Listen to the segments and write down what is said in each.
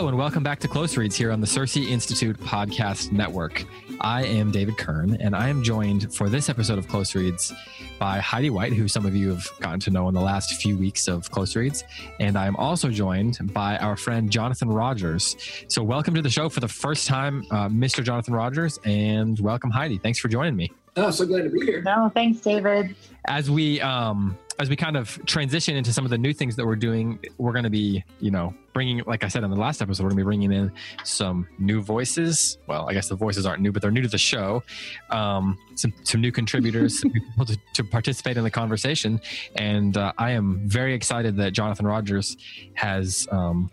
Hello, and welcome back to Close Reads here on the CiRCE Institute Podcast Network. I am David Kern, and I am joined for this episode of Close Reads by Heidi White, who some of you have gotten to know in the last few weeks of Close Reads. And I am also joined by our friend Jonathan Rogers. So, welcome to the show for the first time, uh, Mr. Jonathan Rogers, and welcome, Heidi. Thanks for joining me. Oh, so glad to be here. No, thanks, David. As we um, as we kind of transition into some of the new things that we're doing, we're going to be, you know, bringing, like I said in the last episode, we're going to be bringing in some new voices. Well, I guess the voices aren't new, but they're new to the show. Um, some, some new contributors, some people to, to, participate in the conversation. And uh, I am very excited that Jonathan Rogers has. Um,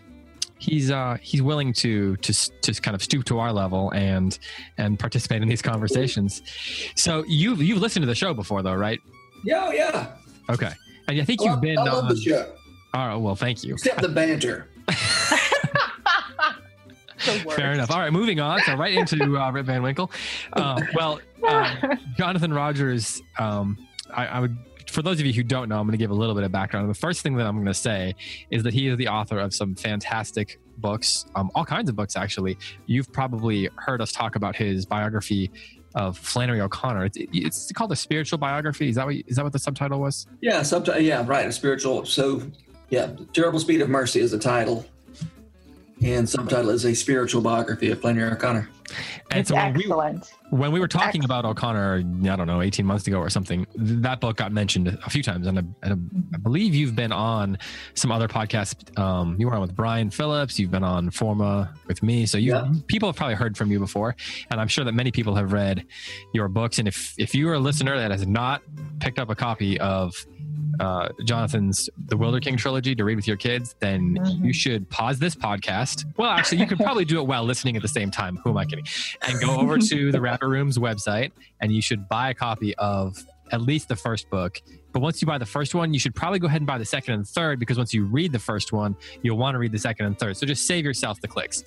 he's uh he's willing to to to kind of stoop to our level and and participate in these conversations so you've you've listened to the show before though right yeah yeah Okay. And I think you've I been I love on the show. All right. Well, thank you. Except the banter. Fair enough. All right, moving on. So right into uh, Rip Van Winkle. Uh, well, uh, Jonathan Rogers. Um, I, I, would, for those of you who don't know, I'm going to give a little bit of background. The first thing that I'm going to say is that he is the author of some fantastic books, um, all kinds of books actually. You've probably heard us talk about his biography of Flannery O'Connor. It's, it's, called a spiritual biography. Is that what is that what the subtitle was? Yeah, subtitle. Yeah, right. A spiritual. So, yeah, Terrible Speed of Mercy is the title, and subtitle is a spiritual biography of Flannery O'Connor. And it's so excellent. We, when we were talking about O'Connor, I don't know, 18 months ago or something, that book got mentioned a few times. And I, and I believe you've been on some other podcasts. Um, you were on with Brian Phillips. You've been on Forma with me. So you yeah. people have probably heard from you before. And I'm sure that many people have read your books. And if, if you are a listener that has not picked up a copy of uh, Jonathan's The Wilderking trilogy to read with your kids, then mm-hmm. you should pause this podcast. Well, actually, you could probably do it while listening at the same time. Who am I kidding? And go over to the Rabbit Room's website, and you should buy a copy of at least the first book. But once you buy the first one, you should probably go ahead and buy the second and third because once you read the first one, you'll want to read the second and third. So just save yourself the clicks.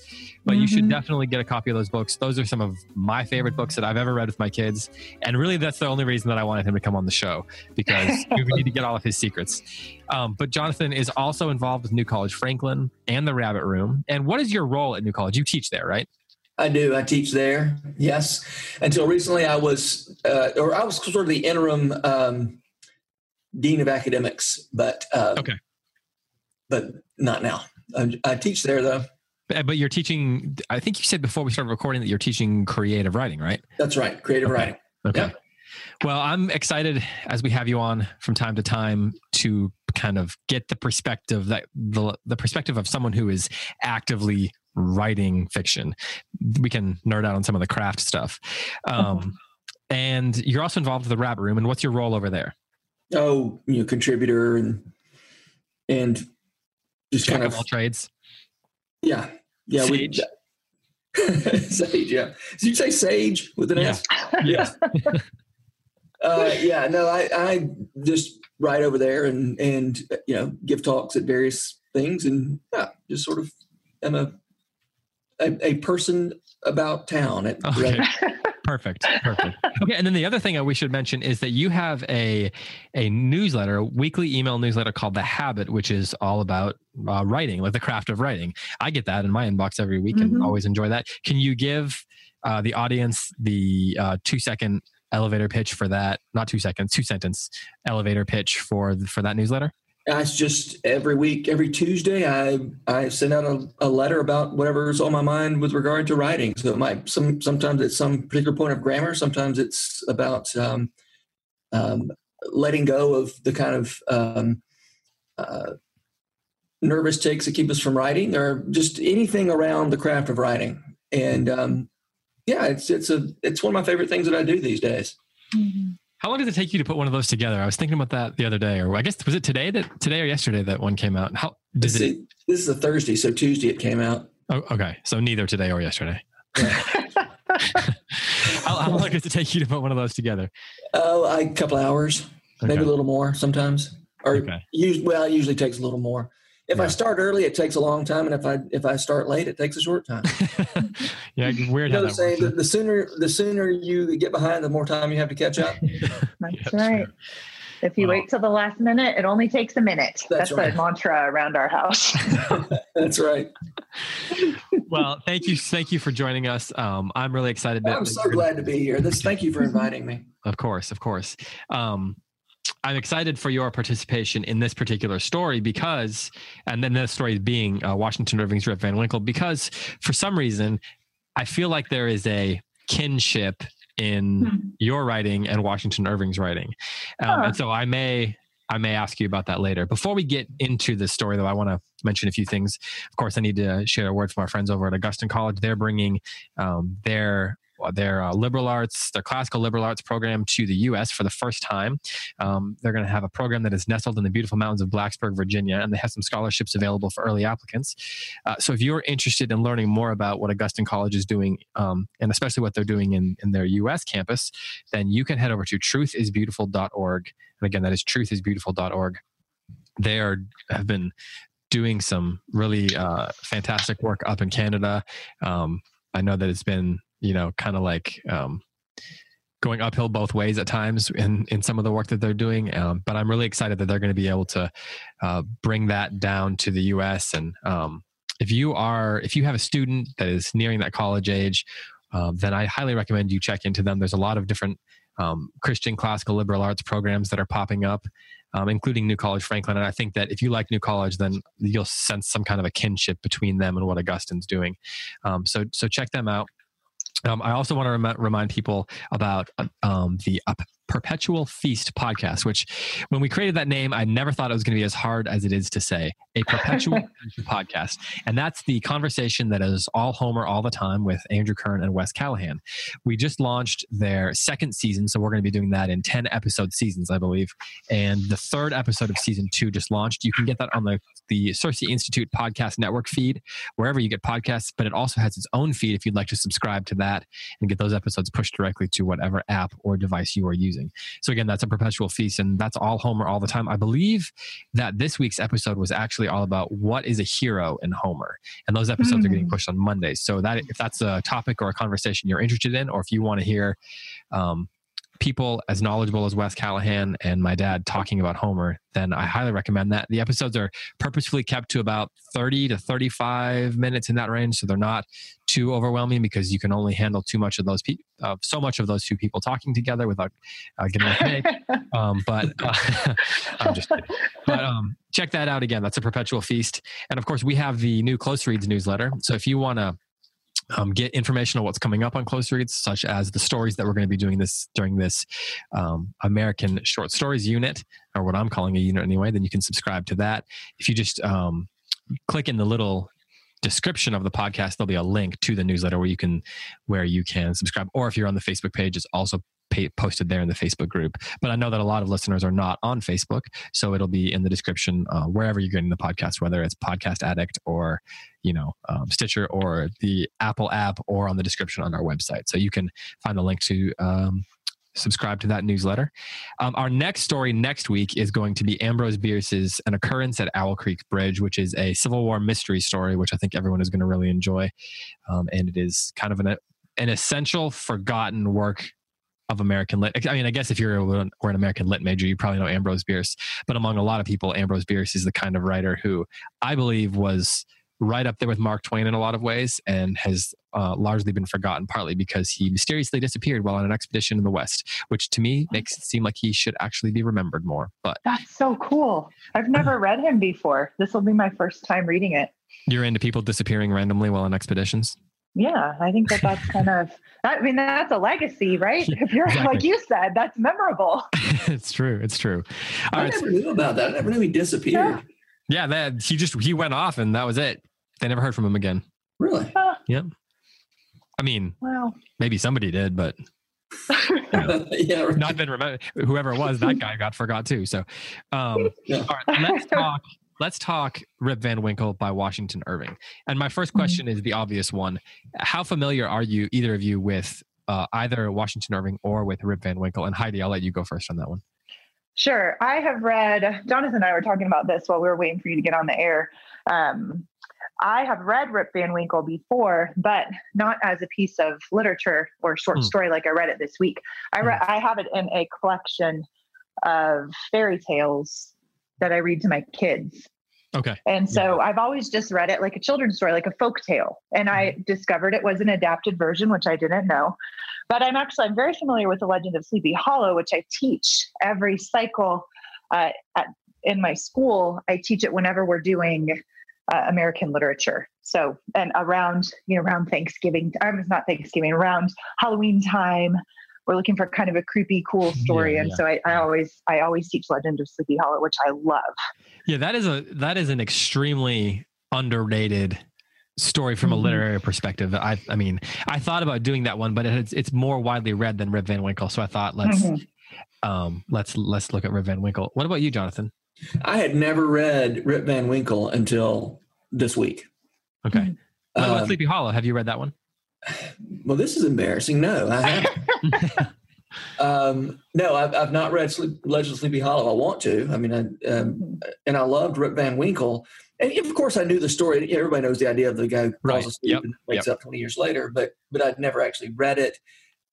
But mm-hmm. you should mm-hmm. definitely get a copy of those books. Those are some of my favorite books that I've ever read with my kids. And really, that's the only reason that I wanted him to come on the show because we need to get all of his secrets. Um, but Jonathan is also involved with New College Franklin and the Rabbit Room. And what is your role at New College? You teach there, right? I do. I teach there. Yes. Until recently, I was, uh, or I was sort of the interim um, dean of academics, but uh, okay, but not now. I, I teach there though. But you're teaching. I think you said before we started recording that you're teaching creative writing, right? That's right, creative okay. writing. Okay. Yeah. Well, I'm excited as we have you on from time to time to kind of get the perspective that the the perspective of someone who is actively writing fiction. We can nerd out on some of the craft stuff. Um, and you're also involved with the Rabbit Room. And what's your role over there? Oh, you know, contributor and and just Jack kind of all trades. Yeah, yeah. Sage. We, sage, yeah. Did you say sage with an yeah. S? Yeah. uh, yeah. No, I I just ride over there and and you know give talks at various things and yeah, just sort of am a a, a person about town. At, okay. Perfect. Perfect. Okay. And then the other thing we should mention is that you have a a newsletter, a weekly email newsletter called The Habit, which is all about uh, writing, like the craft of writing. I get that in my inbox every week and mm-hmm. always enjoy that. Can you give uh, the audience the uh, two second elevator pitch for that? Not two seconds, two sentence elevator pitch for for that newsletter. It's just every week, every Tuesday, I I send out a, a, letter about whatever's on my mind with regard to writing. So it might some sometimes it's some particular point of grammar. Sometimes it's about um, um, letting go of the kind of um, uh, nervous takes that keep us from writing, or just anything around the craft of writing. And um, yeah, it's it's a it's one of my favorite things that I do these days. Mm-hmm. How long does it take you to put one of those together? I was thinking about that the other day, or I guess was it today that today or yesterday that one came out? How does it? This is a Thursday, so Tuesday it came out. Oh, okay, so neither today or yesterday. Yeah. how, how, long does it take you to put one of those together? Oh, uh, a couple hours, okay. maybe a little more sometimes. Or okay. well, it usually takes a little more. If yeah. I start early, it takes a long time, and if I if I start late, it takes a short time. yeah, weird. You know, saying the, the, sooner the sooner you get behind, the more time you have to catch up. That's yeah, right. If you wait till the last minute, it only takes a minute. That's That's, right. the mantra around our house. That's right. well, thank you, thank you for joining us. Um, I'm really excited. That, I'm so glad to be here. This. Thank you for inviting me. Of course, of course. Um, I'm excited for your participation in this particular story because, and then the story being uh, Washington Irving's Rip Van Winkle, because for some reason, I feel like there is a kinship in Hmm. your writing and Washington Irving's writing, um, and so I may. I may ask you about that later. Before we get into the story, though, I want to mention a few things. Of course, I need to share a word from our friends over at Augustine College. They're bringing um, their their uh, liberal arts, their classical liberal arts program to the U.S. for the first time. Um, they're going to have a program that is nestled in the beautiful mountains of Blacksburg, Virginia, and they have some scholarships available for early applicants. Uh, so if you're interested in learning more about what Augustine College is doing, um, and especially what they're doing in, in their U.S. campus, then you can head over to truthisbeautiful.org. And again, that is truthisbeautiful.org. They are have been doing some really uh, fantastic work up in Canada. Um, I know that it's been you know kind of like um, going uphill both ways at times in in some of the work that they're doing. Um, but I'm really excited that they're going to be able to uh, bring that down to the U.S. and um, if you are if you have a student that is nearing that college age, um, then I highly recommend you check into them. There's a lot of different um, Christian classical liberal arts programs that are popping up, um, including New College Franklin. And I think that if you like New College, then you'll sense some kind of a kinship between them and what Augustine's doing. Um, so so check them out. Um, I also want to rem- remind people about um, the uh, Perpetual Feast podcast, which when we created that name, I never thought it was going to be as hard as it is to say a perpetual Feast podcast. And that's the conversation that is all Homer all the time with Andrew Kern and Wes Callihan. We just launched their second season, so we're going to be doing that in 10 episode seasons, I believe. And the third episode of season two just launched. You can get that on the, the CiRCE Institute podcast network feed, wherever you get podcasts, but it also has its own feed if you'd like to subscribe to that and get those episodes pushed directly to whatever app or device you are using. So again, that's a perpetual feast, and that's all Homer all the time. I believe that this week's episode was actually all about what is a hero in Homer, and those episodes are getting Mm. pushed on Mondays. So that if that's a topic or a conversation you're interested in, or if you want to hear um, people as knowledgeable as Wes Callihan and my dad talking about Homer, then I highly recommend that. The episodes are purposefully kept to about 30 to 35 minutes in that range, so they're not too overwhelming because you can only handle too much of those people, uh, so much of those two people talking together without uh, getting a headache. Um, but uh, I'm just kidding. But um, check that out again. That's a perpetual feast, and of course we have the new Close Reads newsletter. So if you want to um, get information on what's coming up on close reads, such as the stories that we're going to be doing this during this um, American Short Stories unit, or what I'm calling a unit anyway. Then you can subscribe to that. If you just um, click in the little description of the podcast, there'll be a link to the newsletter where you can where you can subscribe. Or if you're on the Facebook page, it's also posted there in the Facebook group. But I know that a lot of listeners are not on Facebook, so it'll be in the description uh, wherever you're getting the podcast, whether it's Podcast Addict or you know um, Stitcher or the Apple app, or on the description on our website. So you can find the link to. Um, subscribe to that newsletter. Um, our next story next week is going to be Ambrose Bierce's An Occurrence at Owl Creek Bridge, which is a Civil War mystery story, which I think everyone is going to really enjoy. Um, and it is kind of an, an essential, forgotten work of American lit. I mean, I guess if you're an, or an American lit major, you probably know Ambrose Bierce. But among a lot of people, Ambrose Bierce is the kind of writer who I believe was right up there with Mark Twain in a lot of ways and has uh, largely been forgotten, partly because he mysteriously disappeared while on an expedition in the West, which to me makes it seem like he should actually be remembered more. But That's so cool. I've never read him before. This will be my first time reading it. you're into people disappearing randomly while on expeditions? Yeah, I think that that's kind of. I mean, that's a legacy, right? If you're Exactly. like you said, that's memorable. it's true. It's true. All I right. so- never knew about that. I never knew he disappeared. yeah, that he just he went off and that was it. They never heard from him again. Really? Yeah. I mean, Wow. maybe somebody did, but yeah. right. not been remembered. Whoever it was, that guy got forgot too. So, um, Yeah. all right, let's talk. Let's talk Rip Van Winkle by Washington Irving. And my first question is the obvious one: How familiar are you, either of you, with uh, either Washington Irving or with Rip Van Winkle? And Heidi, I'll let you go first on that one. Sure. I have read, Jonathan and I were talking about this while we were waiting for you to get on the air. Um, I have read Rip Van Winkle before, but not as a piece of literature or short Hmm. story like I read it this week. I read, I have it in a collection of fairy tales that I read to my kids. Okay. And so yeah. I've always just read it like a children's story, like a folk tale. And I mm-hmm. discovered it was an adapted version, which I didn't know. But I'm actually I'm very familiar with the Legend of Sleepy Hollow, which I teach every cycle uh, at, in my school. I teach it whenever we're doing uh, American literature. So and around you know around Thanksgiving, I was not Thanksgiving, around Halloween time, we're looking for kind of a creepy, cool story. Yeah, and yeah. so I, I, always I always teach Legend of Sleepy Hollow, which I love. Yeah, that is a that is an extremely underrated story from mm-hmm. a literary perspective. I I mean, I thought about doing that one, but it's it's more widely read than Rip Van Winkle. So I thought let's mm-hmm. um let's let's look at Rip Van Winkle. What about you, Jonathan? I had never read Rip Van Winkle until this week. Okay. Mm-hmm. What about um, Sleepy Hollow? Have you read that one? Well, this is embarrassing. No, I haven't. um, no, I've, I've not read Sleep, Legend of Sleepy Hollow. I want to. I mean, I, um, mm-hmm. and I loved Rip Van Winkle. And of course, I knew the story. Everybody knows the idea of the guy who falls right. asleep yep. and wakes yep. up 20 years later, but but I'd never actually read it.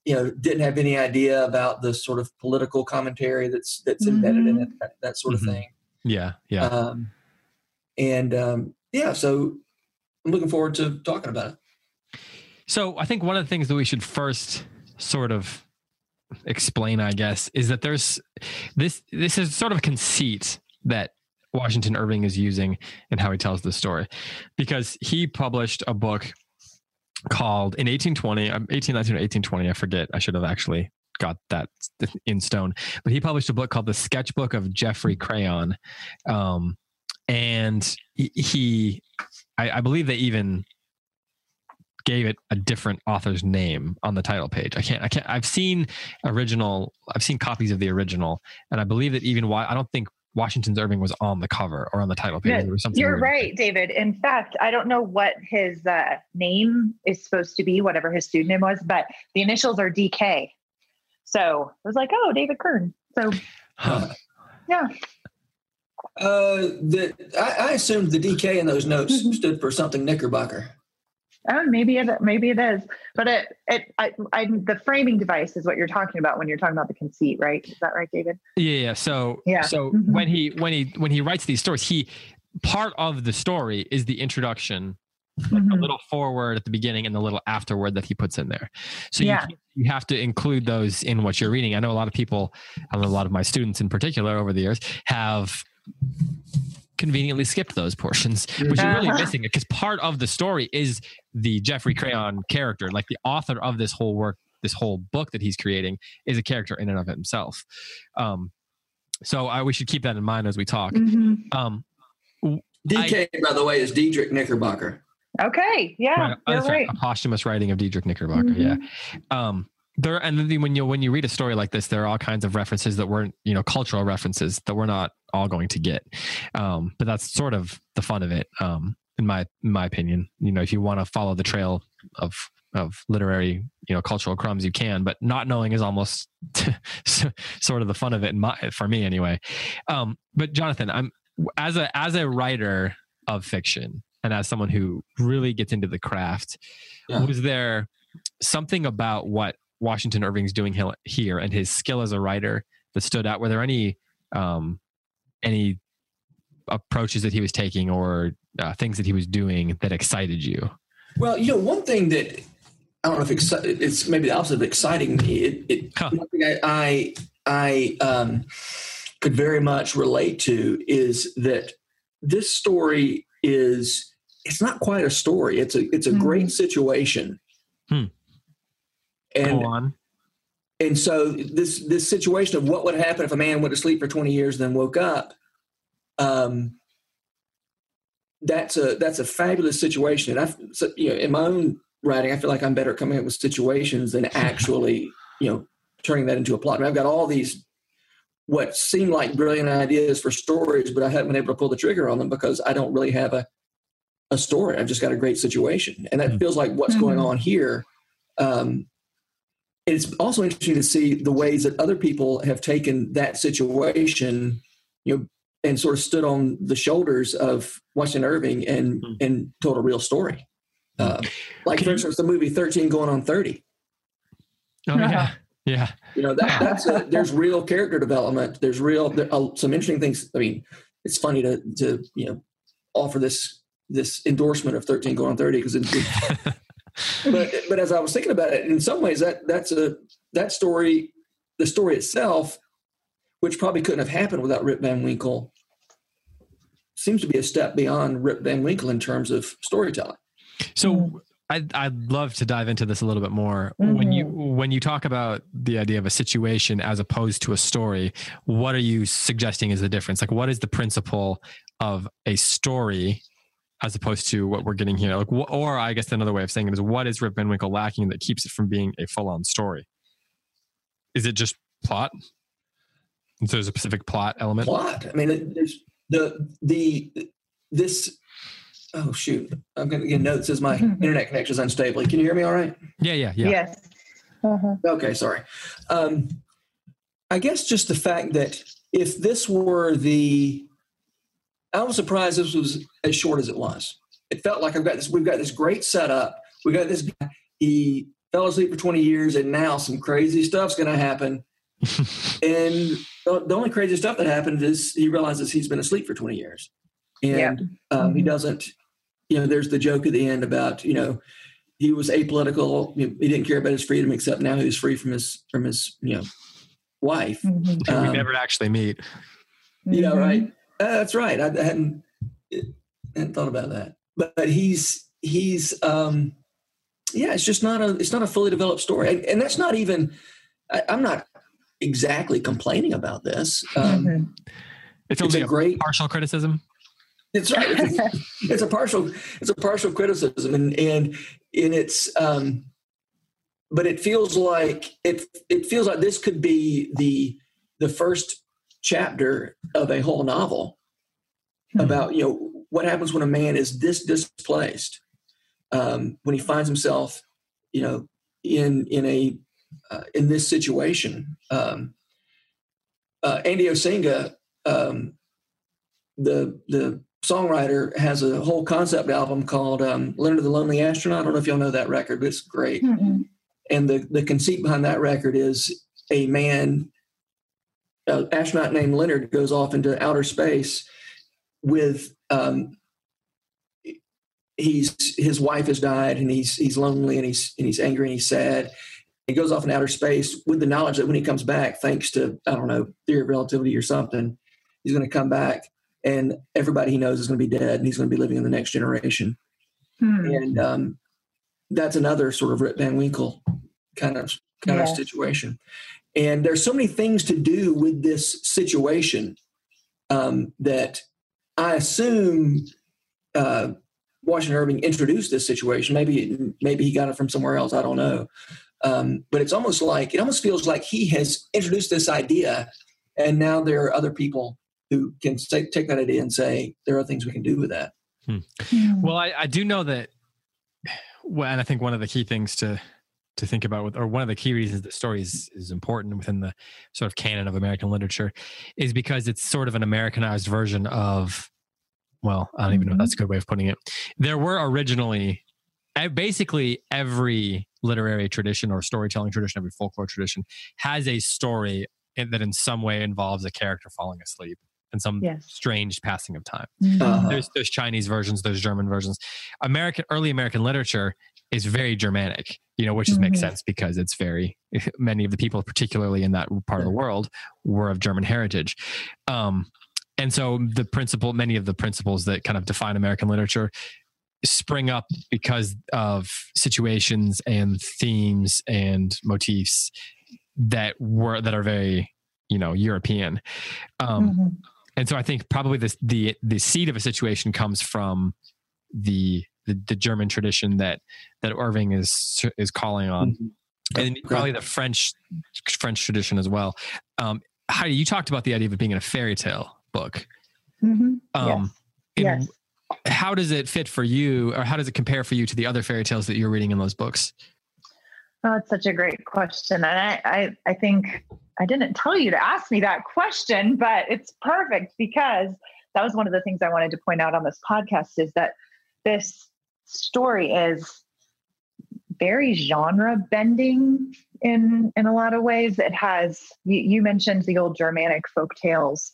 You know, didn't have any idea about the sort of political commentary that's that's mm-hmm. embedded in it, that, that sort mm-hmm. of thing. Yeah, yeah. Um, and um, yeah, so I'm looking forward to talking about it. So I think one of the things that we should first sort of explain, I guess, is that there's this this is sort of a conceit that Washington Irving is using in how he tells the story. Because he published a book called in 1820, 1819 or 1820, I forget. I should have actually got that in stone. But he published a book called The Sketchbook of Geoffrey Crayon. Um, and he, I, I believe they even gave it a different author's name on the title page. I can't, I can't, I've seen original, I've seen copies of the original, and I believe that even why I don't think Washington's Irving was on the cover or on the title page. No, you're right, David. In fact, I don't know what his uh, name is supposed to be, whatever his pseudonym was, but the initials are DK. So I was like, oh, David Kern. So, huh. yeah. Uh, the I, I, assumed the DK in those notes mm-hmm. stood for something Knickerbocker. Oh, maybe it maybe it is, but it it I, I the framing device is what you're talking about when you're talking about the conceit, right? Is that right, David? Yeah, yeah. So yeah. So mm-hmm. when he when he when he writes these stories, he part of the story is the introduction, like mm-hmm. a little forward at the beginning and the little afterward that he puts in there. So yeah. you you have to include those in what you're reading. I know a lot of people, I know a lot of my students in particular over the years have conveniently skipped those portions, which you're really missing it because part of the story is the Geoffrey Crayon character. Like the author of this whole work, this whole book that he's creating is a character in and of himself. Um, so I, we should keep that in mind as we talk. Mm-hmm. Um, DK, I, by the way, is Diedrich Knickerbocker. Okay, yeah, right, you're right. A posthumous writing of Diedrich Knickerbocker. Mm-hmm. Yeah. Um, there and then when you when you read a story like this there are all kinds of references that weren't you know cultural references that we're not all going to get. Um, but that's sort of the fun of it um, in my in my opinion. You know if you want to follow the trail of of literary you know cultural crumbs you can but not knowing is almost sort of the fun of it in my, for me anyway. Um, but jonathan i'm as a as a writer of fiction and as someone who really gets into the craft yeah. was there something about what Washington Irving's doing here and his skill as a writer that stood out? Were there any um, any approaches that he was taking or uh, things that he was doing that excited you? Well, you know, one thing that I don't know if exci- it's maybe the opposite of exciting me. It, it huh. one thing I I, I um, could very much relate to is that this story is it's not quite a story. It's a it's a mm-hmm. great situation. Hmm. And, Go on. And so this this situation of what would happen if a man went to sleep for 20 years and then woke up, um, that's a that's a fabulous situation. And I, so, you know, in my own writing, I feel like I'm better at coming up with situations than actually, you know, turning that into a plot. I mean, I've got all these what seem like brilliant ideas for stories, but I haven't been able to pull the trigger on them because I don't really have a a story. I've just got a great situation, and that mm-hmm. feels like what's mm-hmm. going on here. Um, it's also interesting to see the ways that other people have taken that situation, you know, and sort of stood on the shoulders of Washington Irving and mm-hmm. and told a real story. Uh, like for instance, the movie Thirteen Going on Thirty. Oh yeah, Yeah. You know, that, that's a, there's real character development. There's real, there, uh, some interesting things. I mean, it's funny to, to, you know, offer this, this endorsement of 13 going on 30 because it, it but, but as I was thinking about it, in some ways that that's a, that story, the story itself, which probably couldn't have happened without Rip Van Winkle, seems to be a step beyond Rip Van Winkle in terms of storytelling. So I'd, I'd love to dive into this a little bit more. When you Mm-hmm. when you talk about the idea of a situation as opposed to a story, what are you suggesting is the difference? Like, what is the principle of a story as opposed to what we're getting here? Like, wh- or I guess another way of saying it is, what is Rip Van Winkle lacking that keeps it from being a full on story? Is it just plot? Is there a specific plot element? plot. I mean, there's the the this. Oh shoot! I'm going to get a note says my internet connection is unstable. Can you hear me? All right. Yeah, yeah, yeah. Yes. Uh-huh. Okay, sorry. Um, I guess just the fact that if this were the, I was surprised this was as short as it was. It felt like I've got this. We've got this great setup. We got this. guy, He fell asleep for 20 years, and now some crazy stuff's going to happen. and the the only crazy stuff that happened is he realizes he's been asleep for 20 years, and Yeah. um, he Mhm. doesn't. You know, there's the joke at the end about you know he was apolitical. You know, he didn't care about his freedom, except now he's free from his from his you know wife. Mhm. we Um, never actually meet. You know, right? Uh, that's right. I, I hadn't hadn't thought about that. But, but he's he's um yeah. It's just not a it's not a fully developed story, and, and that's not even. I, I'm not exactly complaining about this. Um. It's it's only a a great. partial criticism. It's right. It's, it's a partial. It's a partial criticism, and and and it's. um But it feels like it. It feels like this could be the the first chapter of a whole novel Hmm. about you know what happens when a man is this displaced um, when he finds himself you know in in a uh, in this situation um, uh, Andy Osenga um, the the songwriter has a whole concept album called um, Leonard the Lonely Astronaut I don't know if y'all know that record but it's great Mhm. and the the conceit behind that record is a man an astronaut named leonard goes off into outer space with um he's his wife has died and he's he's lonely and he's and he's angry and he's sad he goes off in outer space with the knowledge that when he comes back thanks to i don't know theory of relativity or something he's going to come back and everybody he knows is going to be dead and he's going to be living in the next generation Hmm. and um, that's another sort of Rip Van Winkle kind of kind of situation. And there's so many things to do with this situation um, that I assume uh, Washington Irving introduced this situation. Maybe maybe he got it from somewhere else. I don't know. Um, but it's almost like it almost feels like he has introduced this idea, and now there are other people who can say, take that idea and say there are things we can do with that. Hmm. Well, I, I do know that. Well, and I think one of the key things to to think about with, or one of the key reasons the story is, is important within the sort of canon of American literature, is because it's sort of an Americanized version of. Well, I don't even know if that's a good way of putting it. There were originally, basically every literary tradition or storytelling tradition, every folklore tradition has a story that in some way involves a character falling asleep and some Yes. strange passing of time Mhm. Uh, there's there's Chinese versions, there's German versions. American early American literature is very Germanic, you know, which just makes sense because it's very many of the people, particularly in that part of the world, were of German heritage. Um, and so the principle, many of the principles that kind of define American literature spring up because of situations and themes and motifs that were that are very, you know, European. Um, Mhm. and so I think probably this, the the seed of a situation comes from the, the the German tradition that that Irving is is calling on, and probably the French French tradition as well. Um, Heidi, you talked about the idea of it being in a fairy tale book. Mhm. Um, Yes. Yes. How does it fit for you, or how does it compare for you to the other fairy tales that you're reading in those books? Oh, it's such a great question. And I, I, I think I didn't tell you to ask me that question, but it's perfect because that was one of the things I wanted to point out on this podcast is that this story is very genre bending in in a lot of ways. It has. You, you mentioned the old Germanic folk tales.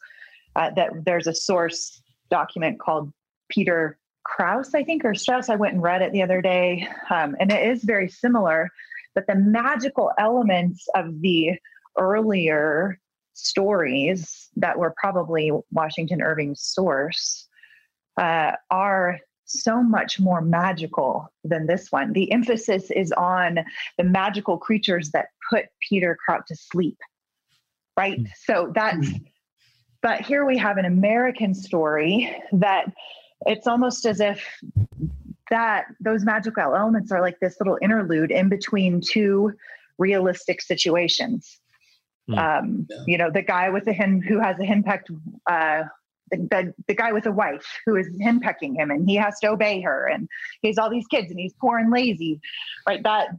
Uh, that there's a source document called Peter Kraus, I think, or Strauss. I went and read it the other day, um, and it is very similar. But the magical elements of the earlier stories that were probably Washington Irving's source uh, are so much more magical than this one. The emphasis is on the magical creatures that put Peter Kraut to sleep, right? Mm. So that's, mm. but here we have an American story that it's almost as if that those magical elements are like this little interlude in between two realistic situations. Mm. Um, yeah. You know, the guy with the hen who has a henpecked, uh, the, the, the guy with a wife who is henpecking him and he has to obey her and he has all these kids and he's poor and lazy, right? That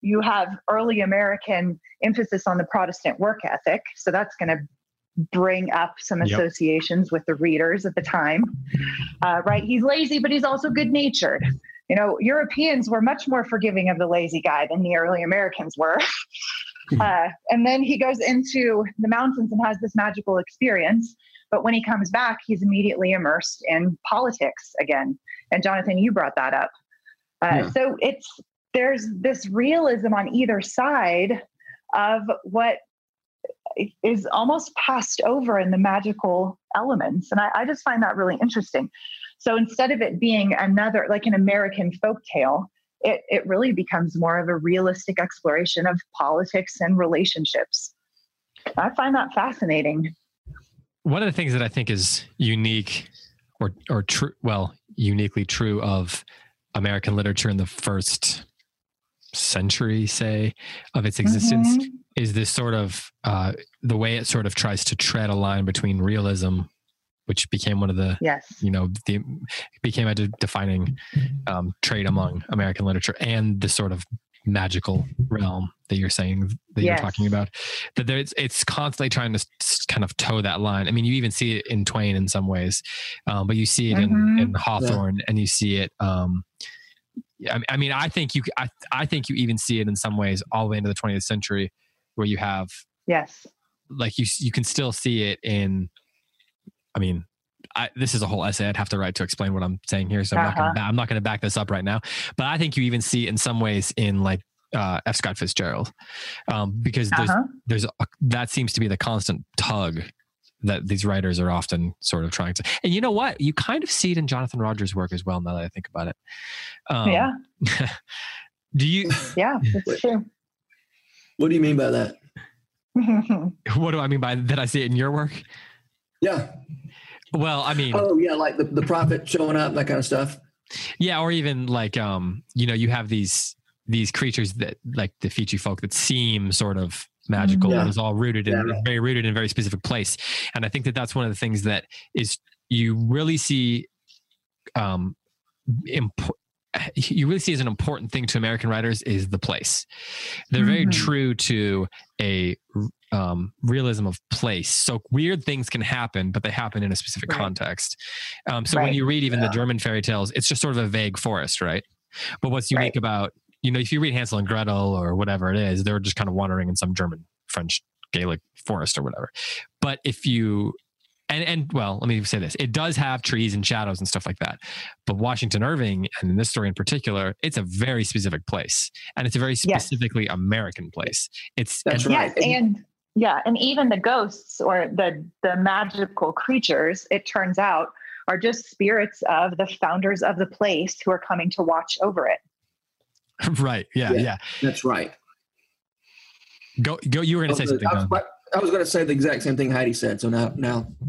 you have early American emphasis on the Protestant work ethic. So that's going to bring up some yep. associations with the readers at the time, uh, right? He's lazy, but he's also good natured. You know, Europeans were much more forgiving of the lazy guy than the early Americans were. uh, and then he goes into the mountains and has this magical experience. But when he comes back, he's immediately immersed in politics again. And Jonathan, you brought that up. Uh, yeah. So it's there's this realism on either side of what is almost passed over in the magical elements. And I, I just find that really interesting. So instead of it being another, like an American folk tale, it, it really becomes more of a realistic exploration of politics and relationships. I find that fascinating. One of the things that I think is unique or, or true, well, uniquely true of American literature in the first century, say, of its existence mm-hmm. is this sort of uh, the way it sort of tries to tread a line between realism, which became one of the yes, you know, the became a de- defining um, trait among American literature, and the sort of magical realm that you're saying that yes. you're talking about that there's it's constantly trying to kind of toe that line i mean you even see it in twain in some ways um, but you see it mm-hmm. in, in hawthorne yeah. and you see it um, I mean, I think you, I, I think you even see it in some ways all the way into the 20th century, where you have, yes, like you, you can still see it in. I mean, I, this is a whole essay I'd have to write to explain what I'm saying here, so I'm uh-huh. not gonna, I'm not going to back this up right now. But I think you even see in some ways in like uh, F. Scott Fitzgerald, um, because there's uh-huh. there's a, that seems to be the constant tug that these writers are often sort of trying to. And you know what? You kind of see it in Jonathan Rogers' work as well. Now that I think about it. Um, yeah. do you? Yeah, it's true. What do you mean by that? what do I mean by that? I see it in your work. Yeah. Well, I mean. Oh yeah, like the the prophet showing up, that kind of stuff. Yeah, or even like um, you know, you have these these creatures that like the Feechie folk that seem sort of magical yeah. and is all rooted in yeah. very rooted in a very specific place. And I think that that's one of the things that is you really see um imp- you really see as an important thing to American writers is the place. They're very mm-hmm. true to a um, realism of place. So weird things can happen, but they happen in a specific right. context. Um, so right. when you read even yeah. the German fairy tales, it's just sort of a vague forest, right? But what's unique right. about you know, if you read Hansel and Gretel or whatever it is, they're just kind of wandering in some German, French, Gaelic forest or whatever. But if you and and well, let me say this: it does have trees and shadows and stuff like that. But Washington Irving, and in this story in particular, it's a very specific place, and it's a very specifically yes. American place. It's That's and, right. yes, and yeah, and even the ghosts or the the magical creatures, it turns out, are just spirits of the founders of the place who are coming to watch over it. right. Yeah, yeah, yeah. That's right. Go, go. You were going to oh, say something. I was, going to say the exact same thing Heidi said. So now, now.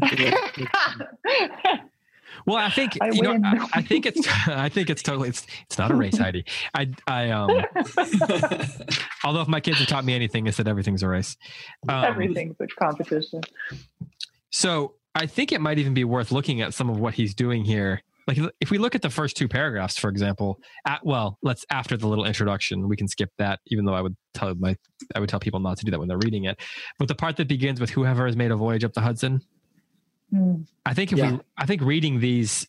well, I think I you win. know. I, I, think it's. I think it's totally. It's. It's not a race, Heidi. I. I. Um. although if my kids have taught me anything, it's that everything's a race. Um, everything's a competition. So I think it might even be worth looking at some of what he's doing here like if we look at the first two paragraphs for example at well let's after the little introduction we can skip that even though i would tell my i would tell people not to do that when they're reading it but the part that begins with whoever has made a voyage up the hudson mm. i think if yeah. we i think reading these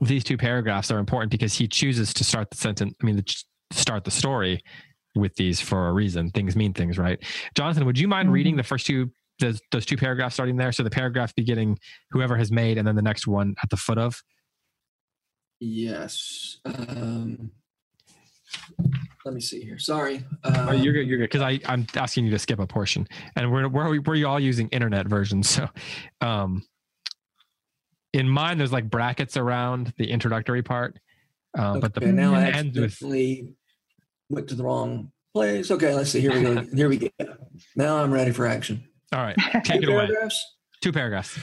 these two paragraphs are important because he chooses to start the sentence i mean to start the story with these for a reason. Things mean things, right? Jonathan, would you mind Mhm. reading the first two those, those two paragraphs starting there? So the paragraph beginning whoever has made, and then the next one at the foot of. Yes. Um, let me see here. Sorry. Oh, you're good. You're good. Because I I'm asking you to skip a portion, and we're we're we're all using internet versions. So, um, in mine there's like brackets around the introductory part, uh, but the okay, now I ends with accidentally went to the wrong place. Okay, let's see. Here we go. Here we go. Now I'm ready for action. all right. Take it away. Paragraphs. Two paragraphs.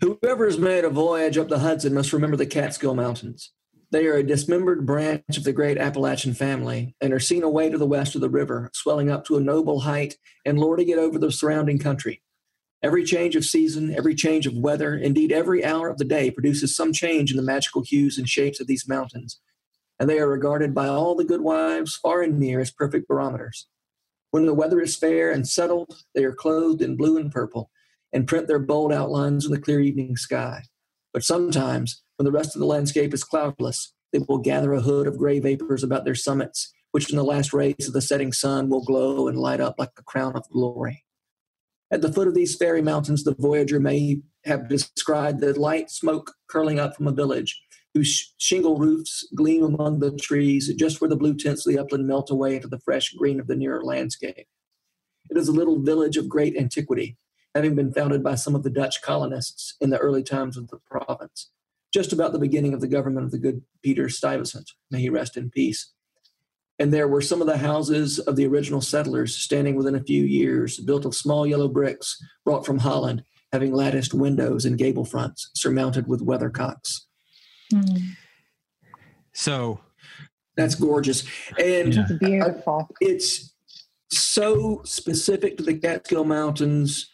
Whoever has made a voyage up the Hudson must remember the Catskill Mountains. They are a dismembered branch of the great Appalachian family and are seen away to the west of the river, swelling up to a noble height and lording it over the surrounding country. Every change of season, every change of weather, indeed every hour of the day produces some change in the magical hues and shapes of these mountains, and they are regarded by all the good wives far and near as perfect barometers. When the weather is fair and settled, they are clothed in blue and purple and print their bold outlines in the clear evening sky. But sometimes, when the rest of the landscape is cloudless, they will gather a hood of gray vapors about their summits, which in the last rays of the setting sun will glow and light up like a crown of glory. At the foot of these fairy mountains, the voyager may have described the light smoke curling up from a village whose shingle roofs gleam among the trees just where the blue tints of the upland melt away into the fresh green of the nearer landscape. It is a little village of great antiquity, having been founded by some of the Dutch colonists in the early times of the province, just about the beginning of the government of the good Peter Stuyvesant. May he rest in peace. And there were some of the houses of the original settlers standing within a few years, built of small yellow bricks brought from Holland, having latticed windows and gable fronts surmounted with weathercocks. Mm, So That's gorgeous. And Yeah. It's beautiful. it's so specific to the Catskill Mountains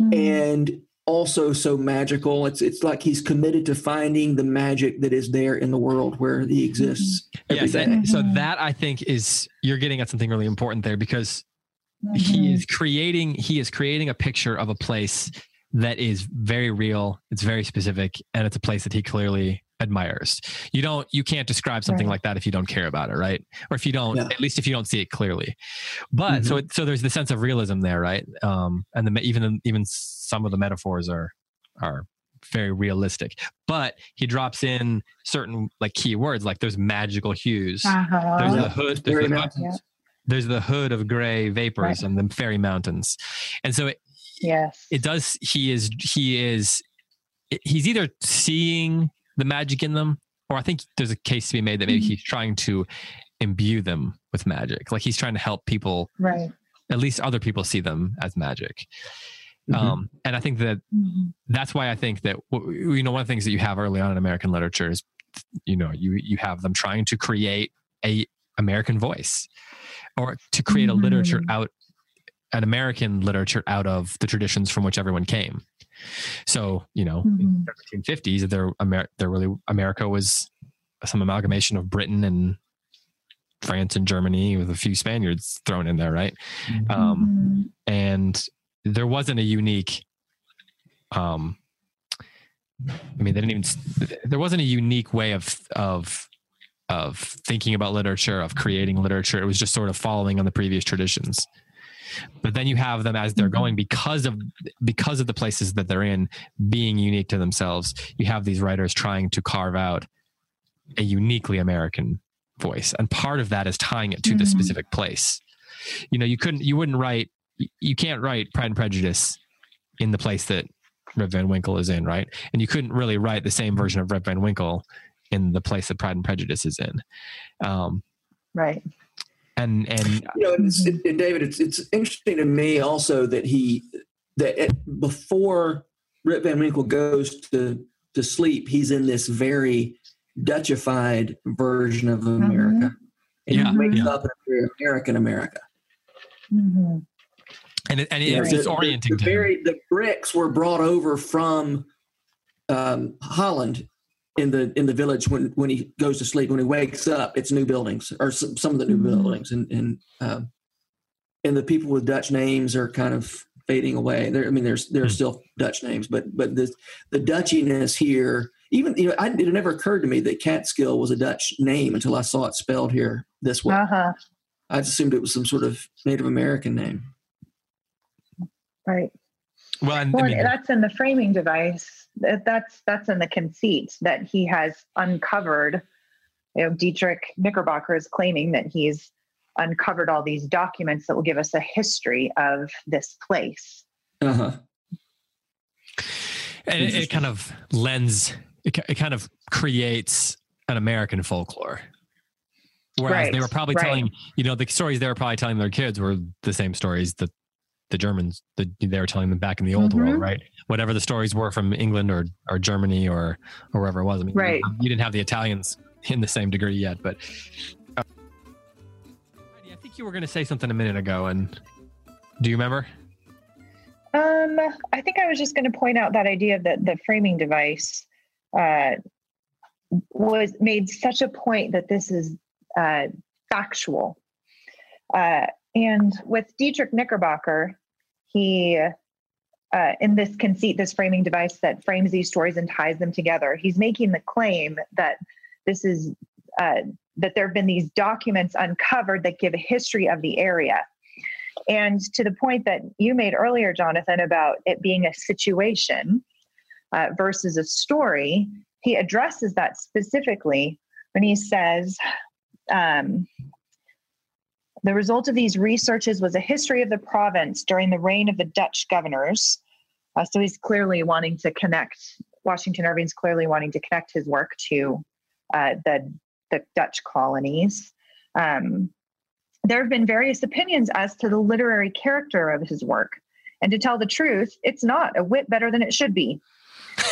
Mm. and also so magical. It's it's like he's committed to finding the magic that is there in the world where he exists every yes, day. and so Mhm. that I think is you're getting at something really important there because Mhm. he is creating he is creating a picture of a place that is very real it's very specific and it's a place that he clearly admires you don't you can't describe something Right. like that if you don't care about it right or if you don't Yeah. at least if you don't see it clearly but so it, so there's the sense of realism there right um and the even even some of the metaphors are are very realistic but he drops in certain like key words like those magical hues there's Uh-huh. the hood there's the hood, mountains. there's the hood of gray vapors Right. and the fairy mountains and so it, Yes. it does he is he is he's either seeing the magic in them or i think there's a case to be made that maybe Mhm. he's trying to imbue them with magic like he's trying to help people right. at least other people see them as magic Mhm. um, and i think that Mhm. that's why I think that you know one of the things that you have early on in American literature is you know you you have them trying to create a American voice or to create a literature Mhm. out an American literature out of the traditions from which everyone came. So you know in Mhm. the 1750s there Amer- there really America was some amalgamation of Britain and France and Germany with a few Spaniards thrown in there, right? Um, Mhm. and there wasn't a unique um i mean they didn't even there wasn't a unique way of of of thinking about literature of creating literature it was just sort of following on the previous traditions but then you have them as they're going because of because of the places that they're in being unique to themselves you have these writers trying to carve out a uniquely american voice and part of that is tying it to the Mhm. specific place you know you couldn't you wouldn't write you- you can't write Pride and Prejudice in the place that Rip Van Winkle is in, right? And you couldn't really write the same version of Rip Van Winkle in the place that Pride and Prejudice is in. Um, Right. And and you know, and, it's, it, and David, it's it's interesting to me also that he that it, before Rip Van Winkle goes to to sleep, he's in this very Dutchified version of America. And Yeah, he wakes yeah. up in American America. Mhm. and it, and You know, it's the- disorienting The, the, to very, the bricks were brought over from um, Holland in the in the village when when he goes to sleep. When he wakes up, it's new buildings or some, some of the new Mhm. buildings, and and um, and the people with Dutch names are kind of fading away. There, I mean, there's there are Hmm. still Dutch names, but but the the Dutchiness here, even you know, I, it never occurred to me that Catskill was a Dutch name until I saw it spelled here this way. Uh-huh. I assumed it was some sort of Native American name. Right. Well, and, Well, I mean, that's in the framing device. That- That's that's in the conceit that he has uncovered. You know, Diedrich Knickerbocker is claiming that he's uncovered all these documents that will give us a history of this place. Uh huh. and it, it kind of lends, it, it kind of creates an American folklore. Whereas they were probably right. telling, you know, the stories they were probably telling their kids were the same stories that the Germans that they were telling them back in the old world, Mhm. right? Whatever the stories were from England or or Germany or or wherever it was. I mean, Right. you didn't have the Italians in the same degree yet, but uh, I think you were going to say something a minute ago, and do you remember? Um, I think I was just going to point out that idea that the framing device uh, was made such a point that this is uh, factual. Uh, and with Diedrich Knickerbocker, he, uh, in this conceit, this framing device that frames these stories and ties them together, he's making the claim that this is uh, that there have been these documents uncovered that give a history of the area. And to the point that you made earlier, Jonathan, about it being a situation uh, versus a story, he addresses that specifically when he says, um, the result of these researches was a history of the province during the reign of the Dutch governors. Uh, so he's clearly wanting to connect, Washington Irving's clearly wanting to connect his work to uh, the, the Dutch colonies. Um, there have been various opinions as to the literary character of his work. And to tell the truth, it's not a whit better than it should be.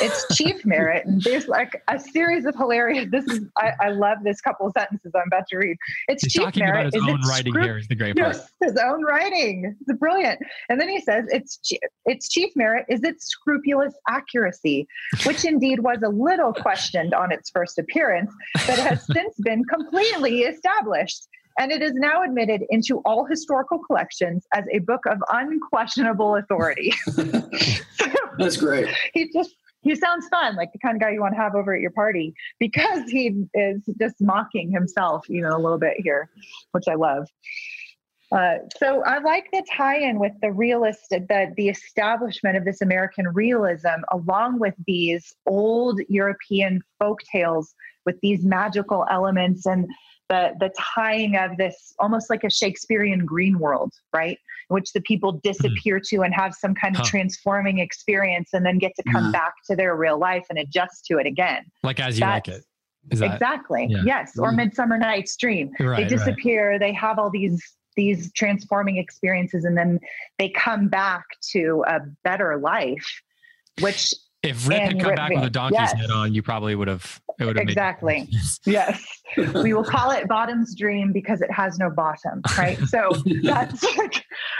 Its chief merit, and there's like a series of hilarious. This is I, I love this couple of sentences I'm about to read. Its He's chief talking merit about his is own its writing scrup- here is the great part. Yes, his own writing. It's brilliant. And then he says its chi- its chief merit is its scrupulous accuracy, which indeed was a little questioned on its first appearance, but has since been completely established. And it is now admitted into all historical collections as a book of unquestionable authority. That's great. he just he sounds fun, like the kind of guy you want to have over at your party because he is just mocking himself, you know, a little bit here, which I love. Uh, so I like the tie-in with the realist, the the establishment of this American realism, along with these old European folk tales with these magical elements and the the tying of this almost like a Shakespearean green world, right? In which the people disappear to and have some kind of Huh. transforming experience and then get to come Mhm. back to their real life and adjust to it again. Like as you like That's- it. Is that exactly. yeah. Yes. Or Mhm. Midsummer Night's Dream. right? they right. disappear, they have all these these transforming experiences and then they come back to a better life, which If Rip had come Rip back with a donkey's yes. head on, you probably would have. It would have Exactly. Yes, we will call it Bottom's Dream because it has no bottom, right? So that's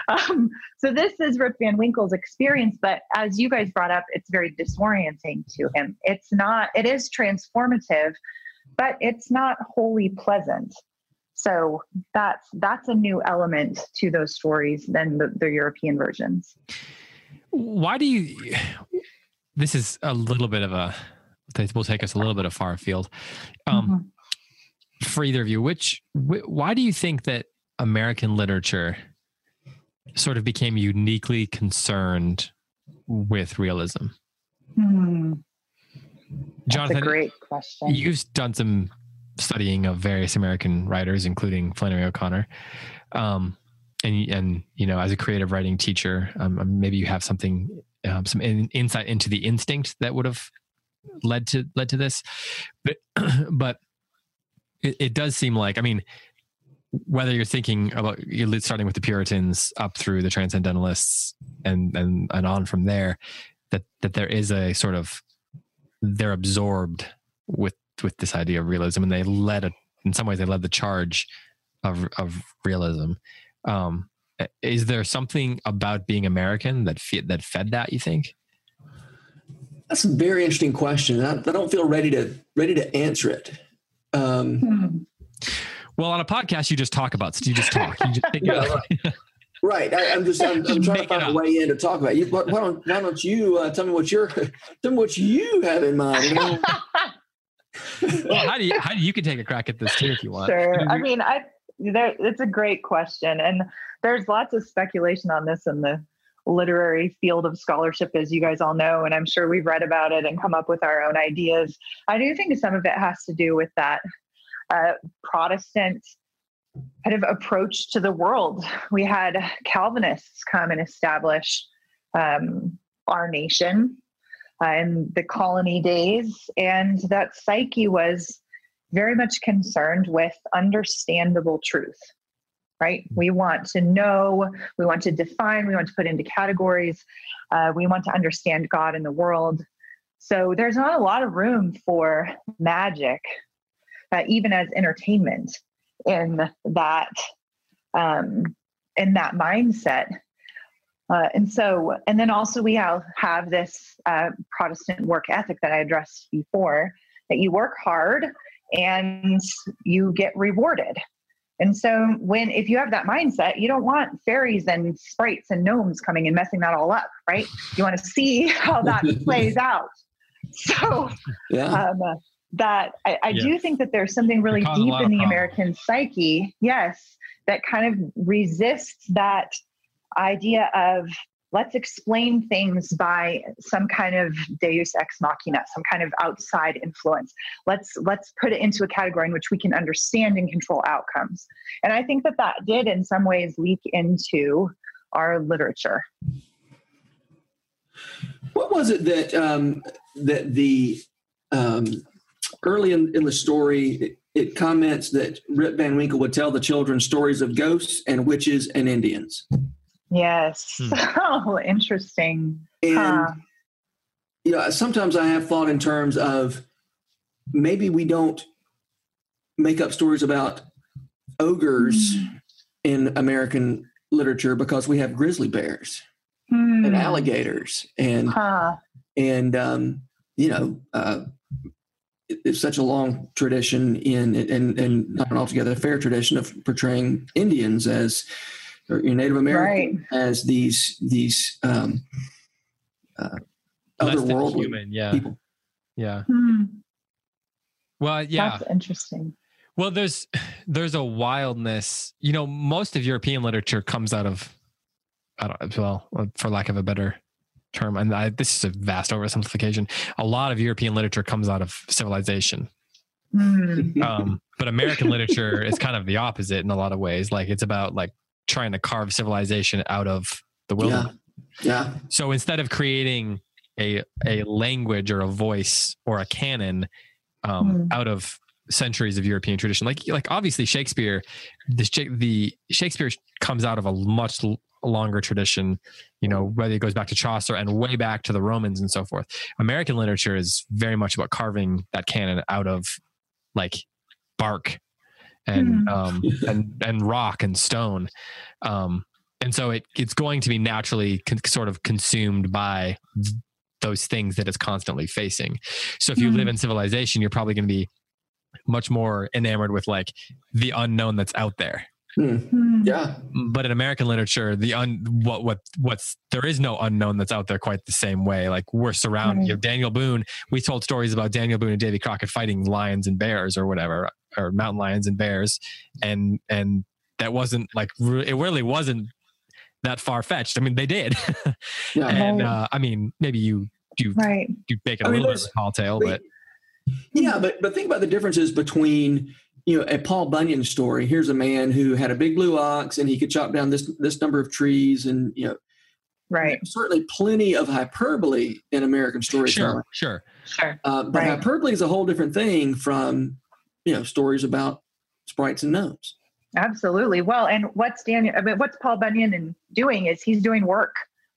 um, so this is Rip Van Winkle's experience, but as you guys brought up, it's very disorienting to him. It's not. It is transformative, but it's not wholly pleasant. So that's that's a new element to those stories than the, the European versions. Why do you? This is a little bit of a. This will take us a little bit of far afield. Um, Mhm. For either of you, which wh- why do you think that American literature sort of became uniquely concerned with realism? Hmm, that's a Jonathan, great question. You've done some studying of various American writers, including Flannery O'Connor, um, and and you know, as a creative writing teacher, um, maybe you have something, um, some in, insight into the instinct that would have led to led to this, but but it, it does seem like, I mean, whether you're thinking about you're starting with the Puritans up through the Transcendentalists and and and on from there, that that there is a sort of they're absorbed with with this idea of realism and they led a, in some ways they led the charge of of realism. Um is there something about being american that fe- that fed that you think That's a very interesting question. I, I don't feel ready to ready to answer it. Um, Hmm. well on a podcast you just talk about you just talk you just think Yeah, about- right. I, I'm just I'm, I'm trying to find a way in to talk about. You, why, why don't why don't you uh, tell me what you're tell me what you have in mind? You know? well how do you how do you can take a crack at this too if you want Sure. I mean, I there, it's a great question, and there's lots of speculation on this in the literary field of scholarship, as you guys all know, and I'm sure we've read about it and come up with our own ideas. I do think some of it has to do with that uh, Protestant kind of approach to the world. We had Calvinists come and establish um, our nation uh, in the colony days, and that psyche was very much concerned with understandable truth. Right? We want to know, we want to define, we want to put into categories, uh, we want to understand God and the world. So there's not a lot of room for magic, uh, even as entertainment in that um, in that mindset. Uh, and so, and then also we have have this uh, Protestant work ethic that I addressed before that you work hard and you get rewarded. And so, when if you have that mindset, you don't want fairies and sprites and gnomes coming and messing that all up, right? You want to see how that plays out. So, yeah. Um, that I, I do think that there's something really deep in the American psyche, yes, that kind of resists that idea of let's explain things by some kind of deus ex machina some kind of outside influence. Let's let's put it into a category in which we can understand and control outcomes. And i think that that did in some ways leak into our literature. What was it that um, that the um, early in, in the story, it, it, comments that Rip Van Winkle would tell the children stories of ghosts and witches and Indians. Yes. Hmm. Oh, interesting. And huh. you know, sometimes I have thought in terms of maybe we don't make up stories about ogres mm. in American literature because we have grizzly bears mm. and alligators and huh. and um, you know uh, it's such a long tradition in and and not an altogether fair tradition of portraying Indians as or Native American right. as these these um, uh, otherworldly human, yeah. people. Yeah. Hmm. Well, yeah. That's interesting. Well, there's there's a wildness. You know, most of European literature comes out of I don't well, for lack of a better term, and I, this is a vast oversimplification. A lot of European literature comes out of civilization. Mm. Um, but American literature is kind of the opposite in a lot of ways. Like it's about like trying to carve civilization out of the wilderness. Yeah. yeah. So instead of creating a a language or a voice or a canon um, mm. out of centuries of European tradition, like like obviously Shakespeare, the the Shakespeare comes out of a much longer tradition, you know, whether it goes back to Chaucer and way back to the Romans and so forth. American literature is very much about carving that canon out of like bark and mm. um, and and rock and stone. Um, and so it it's going to be naturally con- sort of consumed by those things that it's constantly facing. So if you mm. live in civilization, you're probably going to be much more enamored with like the unknown that's out there Hmm. Yeah. But in American literature, the un what what what's there is no unknown that's out there quite the same way. Like we're surrounded. Right. You know, Daniel Boone. We told stories about Daniel Boone and Davy Crockett fighting lions and bears or whatever, or mountain lions and bears, and and that wasn't like it really wasn't that far fetched. I mean, they did. yeah. And uh, I mean, maybe you do right. you make it a I little mean, bit of a tall tale, but yeah, but but think about the differences between you know, a Paul Bunyan story. Here's a man who had a big blue ox and he could chop down this this number of trees, and you know, right. Certainly, plenty of hyperbole in American storytelling. Sure, sure, sure. Uh, but right. hyperbole is a whole different thing from you know stories about sprites and gnomes. Absolutely. Well, and what's Daniel? I mean, what's Paul Bunyan doing? Is he's doing work.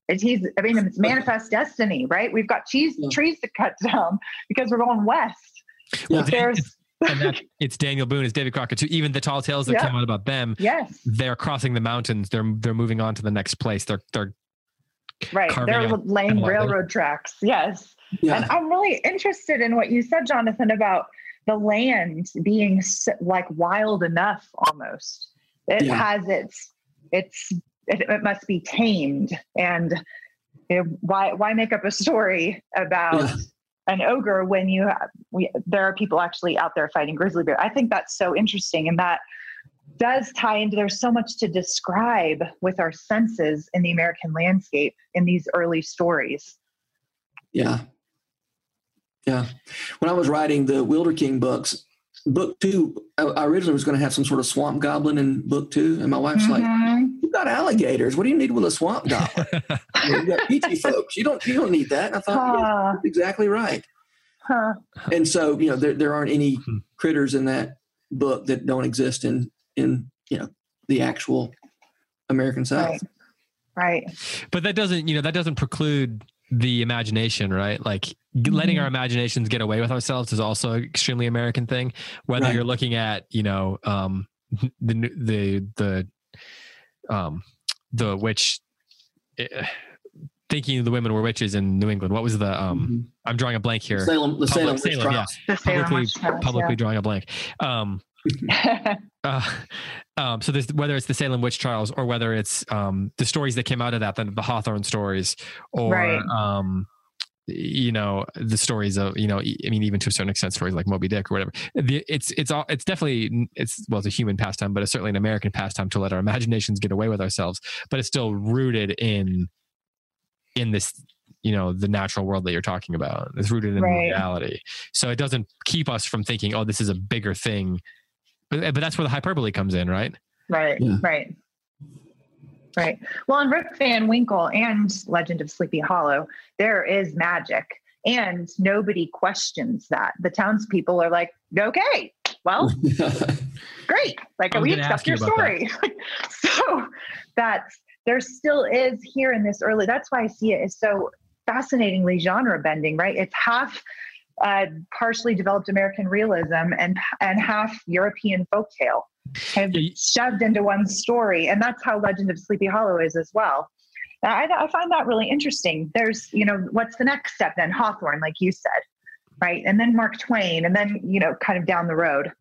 Is he's? I mean, it's manifest destiny, right? We've got cheese yeah. trees to cut down because we're going west. Yeah. There's and that it's Daniel Boone, it's David Crockett too. Even the tall tales that yeah. came out about them, yes, they're crossing the mountains. They're they're moving on to the next place. They're they're right. They're laying railroad tracks. Yes, yeah. and I'm really interested in what you said, Jonathan, about the land being like wild enough almost. It yeah. has its its it, it, must be tamed and you know, why why make up a story about yeah an ogre when you have, we, there are people actually out there fighting grizzly bear. I think that's so interesting, and that does tie into there's so much to describe with our senses in the American landscape in these early stories. Yeah. Yeah. When I was writing the Wilderking books, book two, I originally was going to have some sort of swamp goblin in book two. And my wife's mm-hmm. like, you've got alligators. What do you need with a swamp goblin? you have got Feechie folks. You don't, you don't need that. And I thought, uh, yeah, exactly right. Huh. And so, you know, there, there aren't any hmm. critters in that book that don't exist in, in, you know, the actual American South. Right. right. But that doesn't, you know, that doesn't preclude the imagination, right? Like mm-hmm. letting our imaginations get away with ourselves is also an extremely American thing. Whether right. you're looking at, you know, um, the the the um, the witch, uh, thinking the women were witches in New England. What was the? Um, mm-hmm. I'm drawing a blank here. Salem, the Salem, Salem, Salem yeah. The Salem publicly, publicly yeah. drawing a blank. Um, uh, um, so there's whether it's the Salem witch trials or whether it's um, the stories that came out of that, the, the Hawthorne stories, or right. um, you know the stories of you know I mean even to a certain extent stories like Moby Dick or whatever. The, it's it's all it's definitely it's well it's a human pastime, but it's certainly an American pastime to let our imaginations get away with ourselves. But it's still rooted in in this you know the natural world that you're talking about. It's rooted in right. reality, so it doesn't keep us from thinking, oh, this is a bigger thing but, but that's where the hyperbole comes in, right? Right, yeah. right. Right. Well, in Rip Van Winkle and Legend of Sleepy Hollow, there is magic, and nobody questions that. The townspeople are like, "Okay, well, great. Like we accept your story." so that's there still is here in this early. That's why I see it as so fascinatingly genre bending. Right? It's half uh, partially developed American realism and and half European folktale kind of shoved into one story, and that's how Legend of Sleepy Hollow is as well. I, I find that really interesting. There's, you know, what's the next step then? Hawthorne, like you said, right, and then Mark Twain, and then you know, kind of down the road.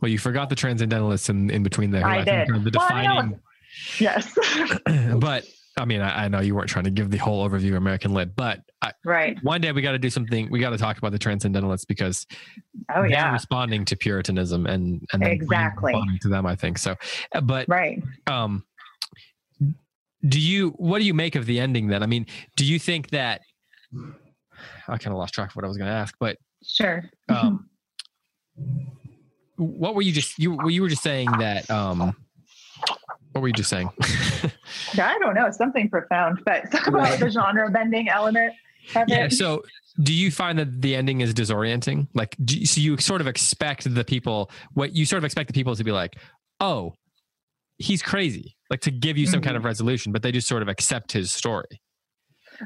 Well, you forgot the transcendentalists in, in between there. I, I did. the defining. Well, yes. but I mean, I, I, know you weren't trying to give the whole overview of American Lit, but I, right one day we got to do something. We got to talk about the Transcendentalists because oh yeah, responding to Puritanism and and exactly responding to them. I think so. Uh, but right. Um, do you what do you make of the ending then? I mean, do you think that I kind of lost track of what I was going to ask, but sure. Um, what were you just you you were just saying that um what were you just saying? I don't know, something profound, but talk about the genre bending element. Yeah. So, do you find that the ending is disorienting? Like, you, so you sort of expect the people, what you sort of expect the people to be like, oh, he's crazy, like to give you some mm-hmm. kind of resolution, but they just sort of accept his story.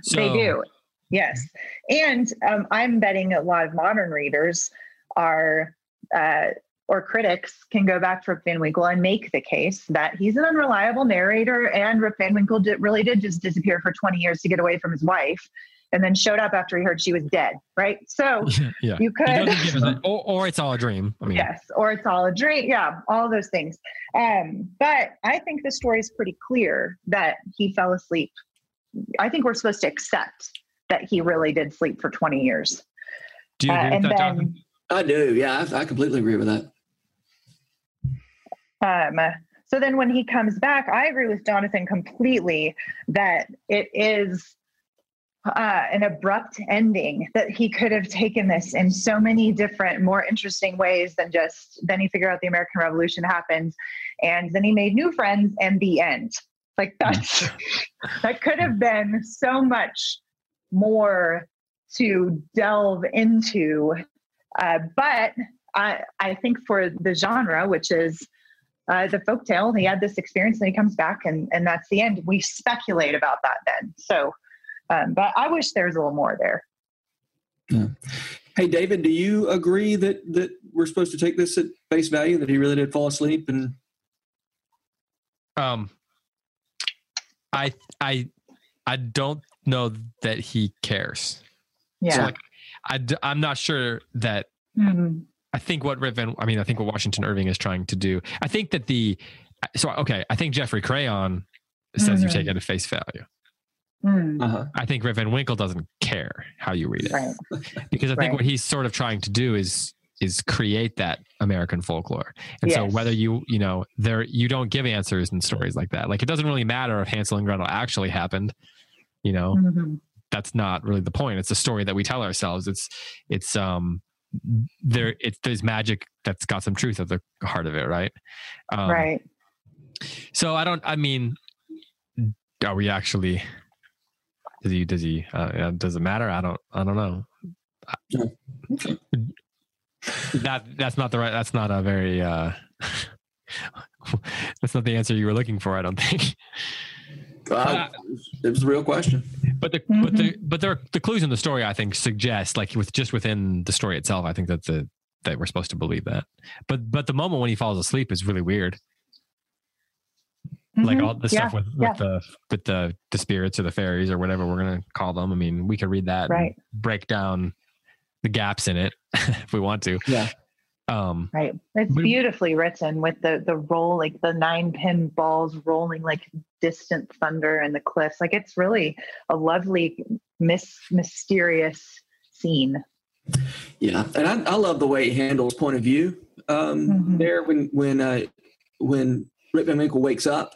So, they do. Yes. And um, I'm betting a lot of modern readers are uh, or critics can go back to Rip Van Winkle and make the case that he's an unreliable narrator and Rip Van Winkle did, really did just disappear for 20 years to get away from his wife and then showed up after he heard she was dead, right? So yeah. you could, or, or, it's all a dream. I mean, yes, or it's all a dream. Yeah, all those things. Um, but I think the story is pretty clear that he fell asleep. I think we're supposed to accept that he really did sleep for 20 years. Do you agree uh, with that, then, Jonathan? I do. Yeah, I, I completely agree with that. Um, so then when he comes back, I agree with Jonathan completely that it is uh, an abrupt ending, that he could have taken this in so many different, more interesting ways than just then he figured out the American Revolution happened and then he made new friends and the end. Like that's that could have been so much more to delve into. Uh, but I, I think for the genre, which is uh, the folk tale. He had this experience and he comes back, and, and that's the end. We speculate about that then. So, um, but I wish there was a little more there. Yeah. Hey, David, do you agree that that we're supposed to take this at face value that he really did fall asleep and? Um, I I I don't know that he cares. Yeah. So like, I I'm not sure that mm-hmm. I think what Rip Van, I mean, I think what Washington Irving is trying to do. I think that the, so okay, I think Geoffrey Crayon says mm-hmm. you take it at face value. Mm. Uh-huh. I think Rip Van Winkle doesn't care how you read it, right. because I think right. what he's sort of trying to do is is create that American folklore. And so whether you, you know, there you don't give answers in stories like that. Like it doesn't really matter if Hansel and Gretel actually happened. You know, Mhm. that's not really the point. It's a story that we tell ourselves. It's it's um there it's there's magic that's got some truth at the heart of it, right? Um, right. So I don't. I mean, are we actually? Does he? Does he? Uh, does it matter? I don't. I don't know. Yeah. Okay. That that's not the right. That's not a very. uh That's not the answer you were looking for. I don't think. Uh, it was a real question. But the but the but there the clues in the story I think suggest like with just within the story itself. I think that the that we're supposed to believe that. But but the moment when he falls asleep is really weird. Like Mhm. all the Yeah, stuff with, with yeah. the with the the spirits or the fairies or whatever we're gonna call them. I mean, we could read that and Right. break down the gaps in it if we want to. Yeah. Um, Right. It's But- beautifully written with the the roll, like the nine pin balls rolling like distant thunder and the cliffs. Like it's really a lovely, mis- mysterious scene. Yeah, and I, I love the way he handles point of view um, Mhm. there when when uh, when Rip Van Winkle wakes up.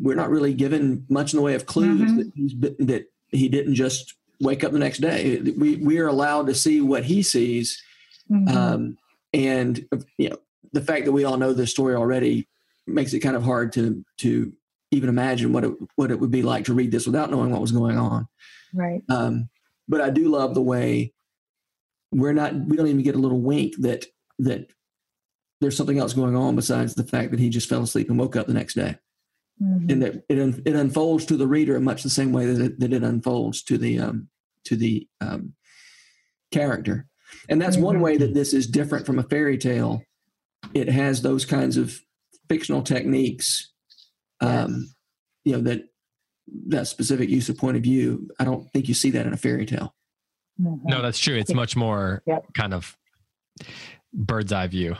We're not really given much in the way of clues Mhm. that he's that he didn't just wake up the next day. We we are allowed to see what he sees, Mhm. um, and you know the fact that we all know this story already makes it kind of hard to to even imagine what it what it would be like to read this without knowing what was going on. right. Um, but I do love the way we're not we don't even get a little wink that that there's something else going on besides the fact that he just fell asleep and woke up the next day, Mhm. and that it it unfolds to the reader in much the same way that it, that it unfolds to the um, to the um, character, and that's one way that this is different from a fairy tale. It has those kinds of fictional techniques, um, Yes. you know that that specific use of point of view. I don't think you see that in a fairy tale. Mhm. no, that's true. It's much more Yep. kind of bird's eye view.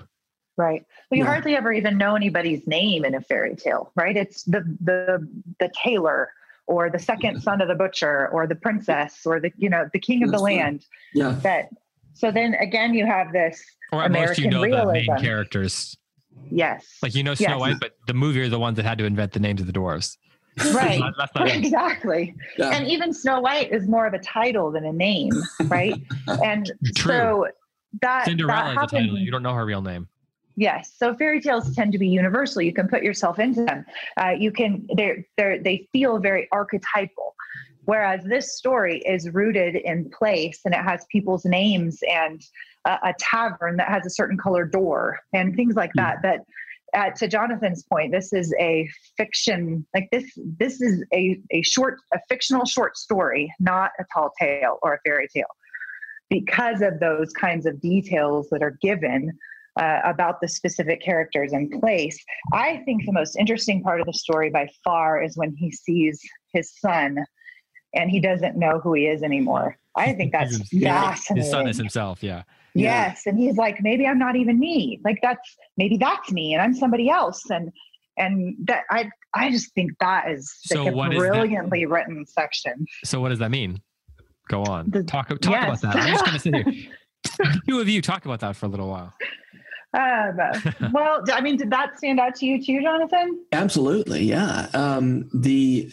Right. Well, you Yeah. hardly ever even know anybody's name in a fairy tale, right? It's the the the tailor or the second son of the butcher or the princess or the you know the king of the That's right. land. Yeah, That so then again you have this Or at most, you American know the main characters. yes Like you know Snow Yes. White, but the movie are the ones that had to invent the names of the dwarves. right That's not, that's exactly yeah. and even Snow White is more of a title than a name, right? and True. so that Cinderella that is a happens. title. You don't know her real name. Yes. So fairy tales tend to be universal. You can put yourself into them. Uh, you can. They're they they feel very archetypal, whereas this story is rooted in place and it has people's names and a, a tavern that has a certain color door and things like that. That. Uh, to Jonathan's point, this is a fiction. Like this, this is a a short, a fictional short story, not a tall tale or a fairy tale, because of those kinds of details that are given uh, about the specific characters in place. I think the most interesting part of the story by far is when he sees his son and he doesn't know who he is anymore. I think that's His- yeah, fascinating. His son is himself. Yeah. Yeah. Yes, and he's like, maybe I'm not even me. Like that's maybe that's me, and I'm somebody else. And and that I I just think that is So like a what is that? brilliantly written section. So what does that mean? Go on. The- talk talk yes. about that. I'm just gonna sit here. The Two of you talk about that for a little while. Um, well, I mean, did that stand out to you too, Jonathan? Absolutely, yeah. Um, the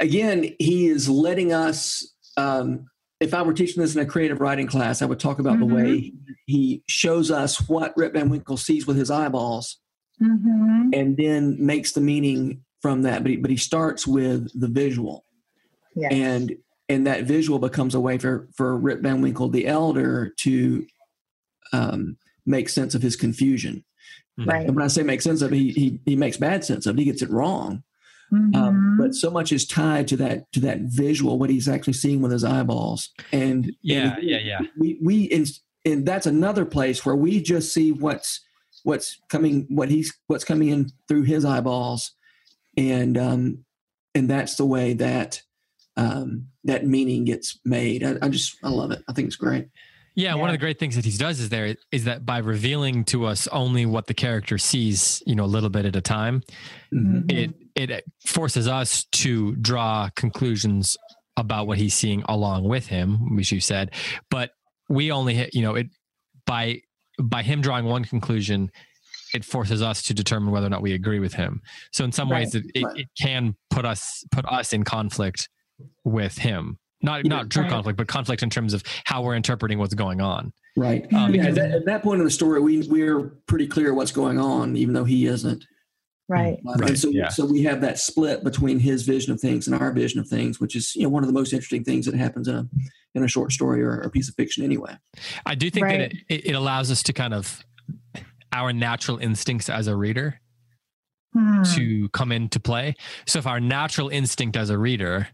again, he is letting us. Um, if I were teaching this in a creative writing class, I would talk about the way he shows us what Rip Van Winkle sees with his eyeballs, Mm-hmm. and then makes the meaning from that. But he, but he starts with the visual, Yes. and and that visual becomes a way for for Rip Van Winkle the elder to um, make sense of his confusion. right. And when I say make sense of it, he, he he makes bad sense of it. He gets it wrong. Um, Mhm. but so much is tied to that to that visual, what he's actually seeing with his eyeballs. And Yeah, and yeah, yeah. We we in, and that's another place where we just see what's what's coming what he's what's coming in through his eyeballs, and um and that's the way that um that meaning gets made. I, I just I love it. I think it's great. Yeah, one of the great things that he does is there is that by revealing to us only what the character sees, you know, a little bit at a time, Mhm. it it forces us to draw conclusions about what he's seeing along with him, which you said. But we only, hit, you know, it by by him drawing one conclusion, it forces us to determine whether or not we agree with him. So in some Right. ways, it, it, Right. it can put us put us in conflict with him. Not Yeah. not true Right. conflict, but conflict in terms of how we're interpreting what's going on. Right. Um, Yeah, because at, that, at that point in the story, we we're pretty clear what's going on, even though he isn't. Right. Uh, Right, And so, yeah. so we have that split between his vision of things and our vision of things, which is you know one of the most interesting things that happens in a in a short story or a piece of fiction anyway. I do think that Right. it, it, it allows us to kind of our natural instincts as a reader Hmm. to come into play. So if our natural instinct as a reader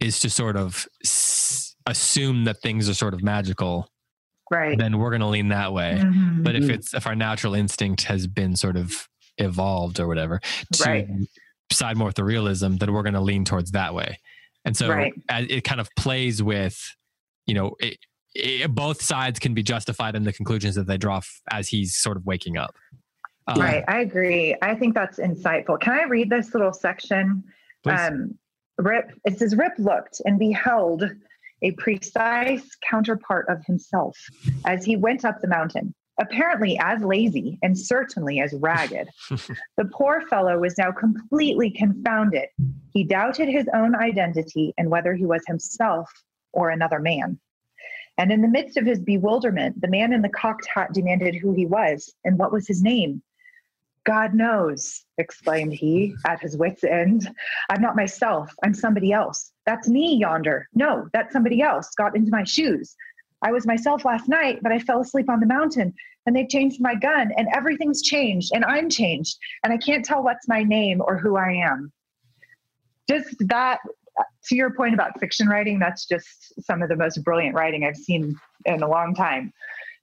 is to sort of s- assume that things are sort of magical, Right. then we're going to lean that way. Mhm. But if Mhm. it's if our natural instinct has been sort of evolved or whatever to Right. side more with the realism, then we're going to lean towards that way. And so Right. it kind of plays with, you know, it, it, both sides can be justified in the conclusions that they draw f- as he's sort of waking up. Um, Right. I agree. I think that's insightful. Can I read this little section? please. Um, Rip, it says, Rip looked and beheld a precise counterpart of himself as he went up the mountain, apparently as lazy and certainly as ragged. the poor fellow was now completely confounded. He doubted his own identity and whether he was himself or another man. And in the midst of his bewilderment, the man in the cocked hat demanded who he was and what was his name. God knows, exclaimed he at his wits' end. I'm not myself. I'm somebody else. That's me yonder. No, that's somebody else. Got into my shoes. I was myself last night, but I fell asleep on the mountain and they've changed my gun and everything's changed and I'm changed and I can't tell what's my name or who I am. Just that, to your point about fiction writing, that's just some of the most brilliant writing I've seen in a long time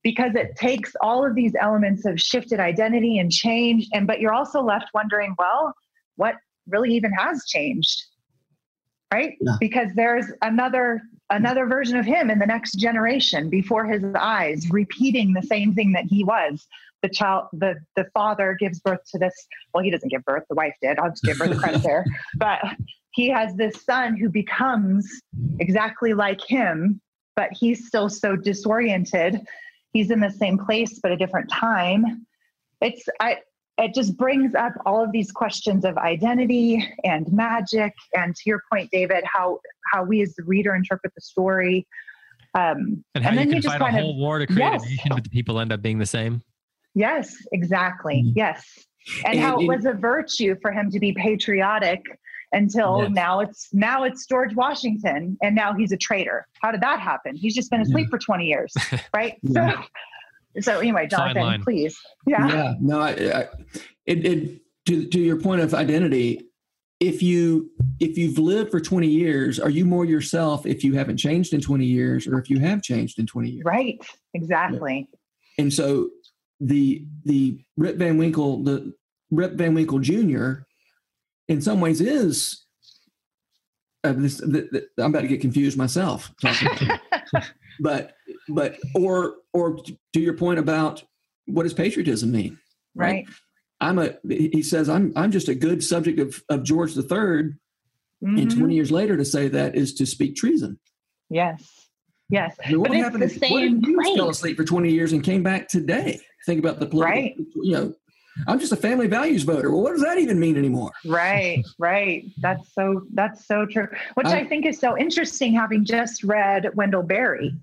because it takes all of these elements of shifted identity and change. And but you're also left wondering well what really even has changed? Right? Yeah. because there's another another mm. version of him in the next generation before his eyes repeating the same thing that he was. The child the the father gives birth to this well he doesn't give birth the wife did i'll just give her the credit there. But he has this son who becomes exactly like him but he's still so disoriented he's in the same place but a different time it's i it just brings up all of these questions of identity and magic and to your point david how how we as the reader interpret the story um, and how and you then can you just fight a kind of- whole war to create Yes. a nation, but the people end up being the same. yes exactly Mhm. yes and, And how it in- was a virtue for him to be patriotic until Yes. now it's now it's george washington and now he's a traitor how did that happen he's just been asleep for 20 years right Yeah. so so anyway jonathan please yeah Yeah. No, I, I it, it to to your point of identity. If you if you've lived for 20 years, are you more yourself if you haven't changed in 20 years, or if you have changed in 20 years? right exactly And so the the Rip Van Winkle, the Rip Van Winkle Jr. in some ways is uh, this. The, the, I'm about to get confused myself. talking. but but or or to your point about what does patriotism mean? right I'm a. He says I'm I'm just a good subject of of George III. And Mhm. 20 years later, to say that is to speak treason. yes yes I mean, what But it's the if what if you place. fell asleep for 20 years and came back today? Think about the political, Right. you know, I'm just a family values voter. Well, what does that even mean anymore? right right that's so that's so true which I- I, think is so interesting having just read wendell berry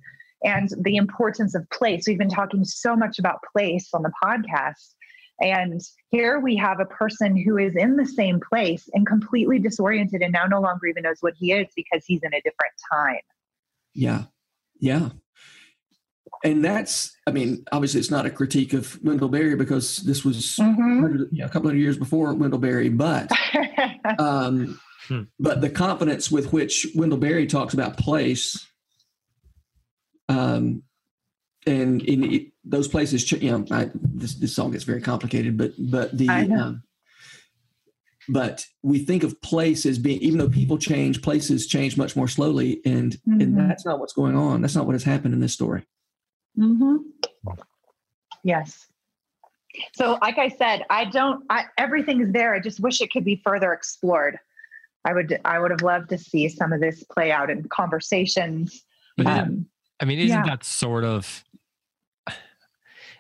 and the importance of place we've been talking so much about place on the podcast and here we have a person who is in the same place and completely disoriented and now no longer even knows what he is because he's in a different time Yeah. Yeah. And that's, I mean, obviously it's not a critique of Wendell Berry because this was Mhm. you know, a couple of years before Wendell Berry, but um, Hmm. but the confidence with which Wendell Berry talks about place, um, and in it, those places, you know, I, this this song gets very complicated, but but the I um, but we think of place as being even though people change, places change much more slowly, and and Mhm. that's not what's going on. That's not what has happened in this story. Hmm Yes. So, like I said, I don't. I, everything is there. I just wish it could be further explored. I would. I would have loved to see some of this play out in conversations. But isn't- Um, I mean, isn't Yeah. that sort of? I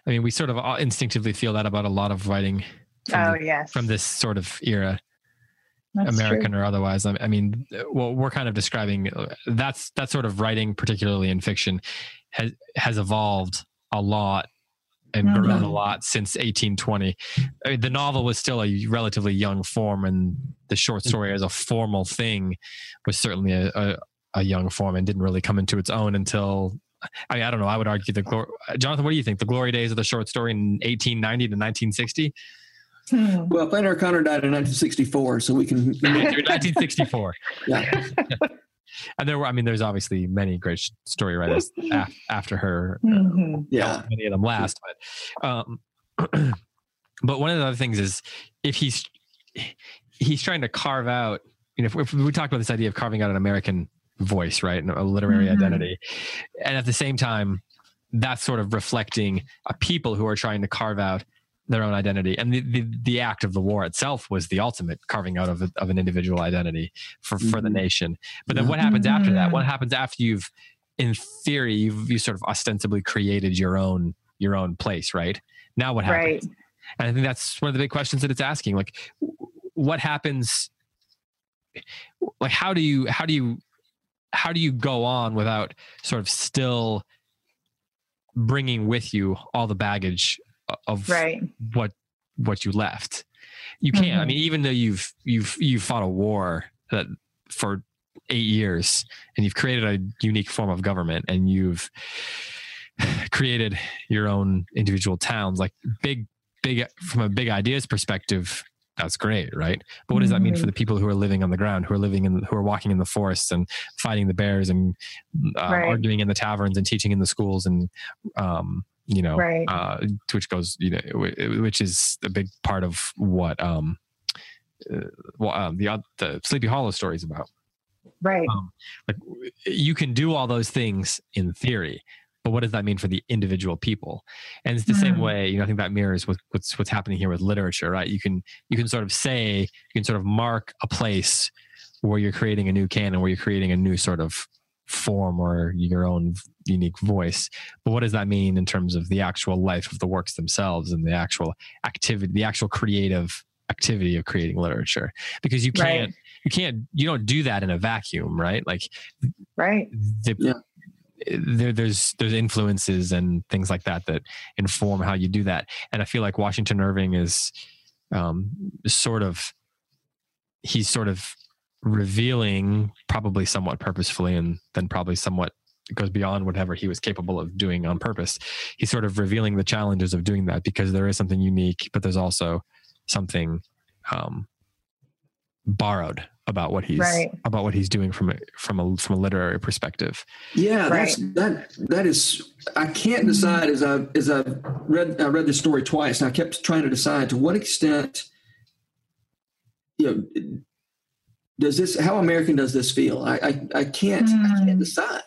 mean, we sort of instinctively feel that about a lot of writing from, Oh the- yes. from this sort of era, That's American true. or otherwise. I mean, what we're kind of describing uh, that's that sort of writing, particularly in fiction, has has evolved a lot and grown a Mhm. lot since 1820. I mean, the novel was still a relatively young form, and the short story as a formal thing was certainly a, a, a young form and didn't really come into its own until. I mean, I don't know. I would argue the glor- Jonathan. What do you think? The glory days of the short story in 1890 to 1960, Hmm. Well, Flannery O'Connor died in 1964, so we can. 1964. Yeah. And there were, I mean, there's obviously many great sh- story writers af- after her. uh, Mhm. Yeah. many of them last, but um, but one of the other things is if he's he's trying to carve out, you know, if, if we talk about this idea of carving out an American voice, right, and a literary Mhm. identity, and at the same time, that's sort of reflecting a people who are trying to carve out their own identity, and the the, the act of the war itself was the ultimate carving out of a, of an individual identity for for the Mhm. nation. But then what happens after that? What happens after you've in theory you've you sort of ostensibly created your own your own place right now what happens Right. and i think that's one of the big questions that it's asking like what happens like how do you how do you how do you go on without sort of still bringing with you all the baggage of Right. what what you left you can't i Mhm. mean even though you've you've you've fought a war that for eight years and you've created a unique form of government and you've created your own individual towns like big big from a big ideas perspective that's great right but what does that mean for the people who are living on the ground who are living in who are walking in the forests and fighting the bears and uh, Right. arguing in the taverns and teaching in the schools and um you know Right. uh which goes you know which is a big part of what um uh, well, um, the the Sleepy Hollow story is about. Right. Um, like you can do all those things in theory, but what does that mean for the individual people? And it's the same Hmm. way, you know, I think that mirrors what's what's happening here with literature, right? You can you can sort of say you can sort of mark a place where you're creating a new canon, where you're creating a new sort of form or your own unique voice. But what does that mean in terms of the actual life of the works themselves and the actual activity, the actual creative activity of creating literature? Because you can't you can't you don't do that in a vacuum, right? Like Right. the, Yeah. there, there's there's influences and things like that that inform how you do that. And I feel like Washington Irving is um, sort of he's sort of revealing, probably somewhat purposefully, and then probably somewhat it goes beyond whatever he was capable of doing on purpose. He's sort of revealing the challenges of doing that because there is something unique, but there's also something um, borrowed about what he's Right. about what he's doing from a from a from a literary perspective. Yeah, that's that that is I can't decide as I as I read I read this story twice and I kept trying to decide to what extent you know does this how American does this feel? I I, I can't I can't Hmm. decide.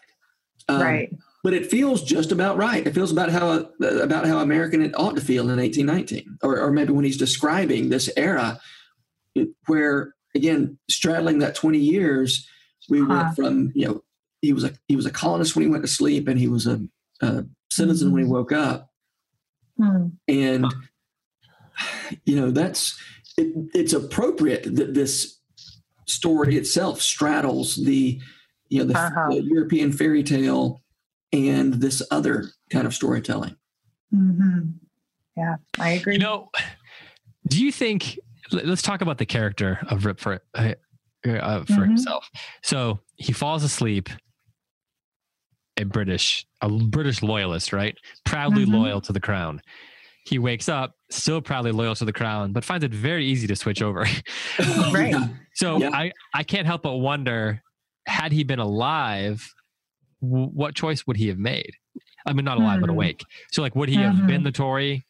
Um, right. But it feels just about right. It feels about how about how American it ought to feel in 1819, or or maybe when he's describing this era, where again straddling that 20 years, we Huh. went from you know he was a he was a colonist when he went to sleep, and he was a, a citizen when he woke up, Hmm. and you know that's it, it's appropriate that this story itself straddles the you know the, Uh-huh. the European fairy tale and this other kind of storytelling. hmm Yeah, I agree. You know, do you think? let- Let's talk about the character of Rip for uh, uh, for Mhm. himself. So he falls asleep. A British, a British loyalist, right? Proudly Mhm. loyal to the crown. He wakes up, still proudly loyal to the crown, but finds it very easy to switch over. Right. Yeah. So Yeah. I, I can't help but wonder, had he been alive, w- what choice would he have made? I mean, not alive, but Hmm. awake. So, like, would he have Mhm. been the Tory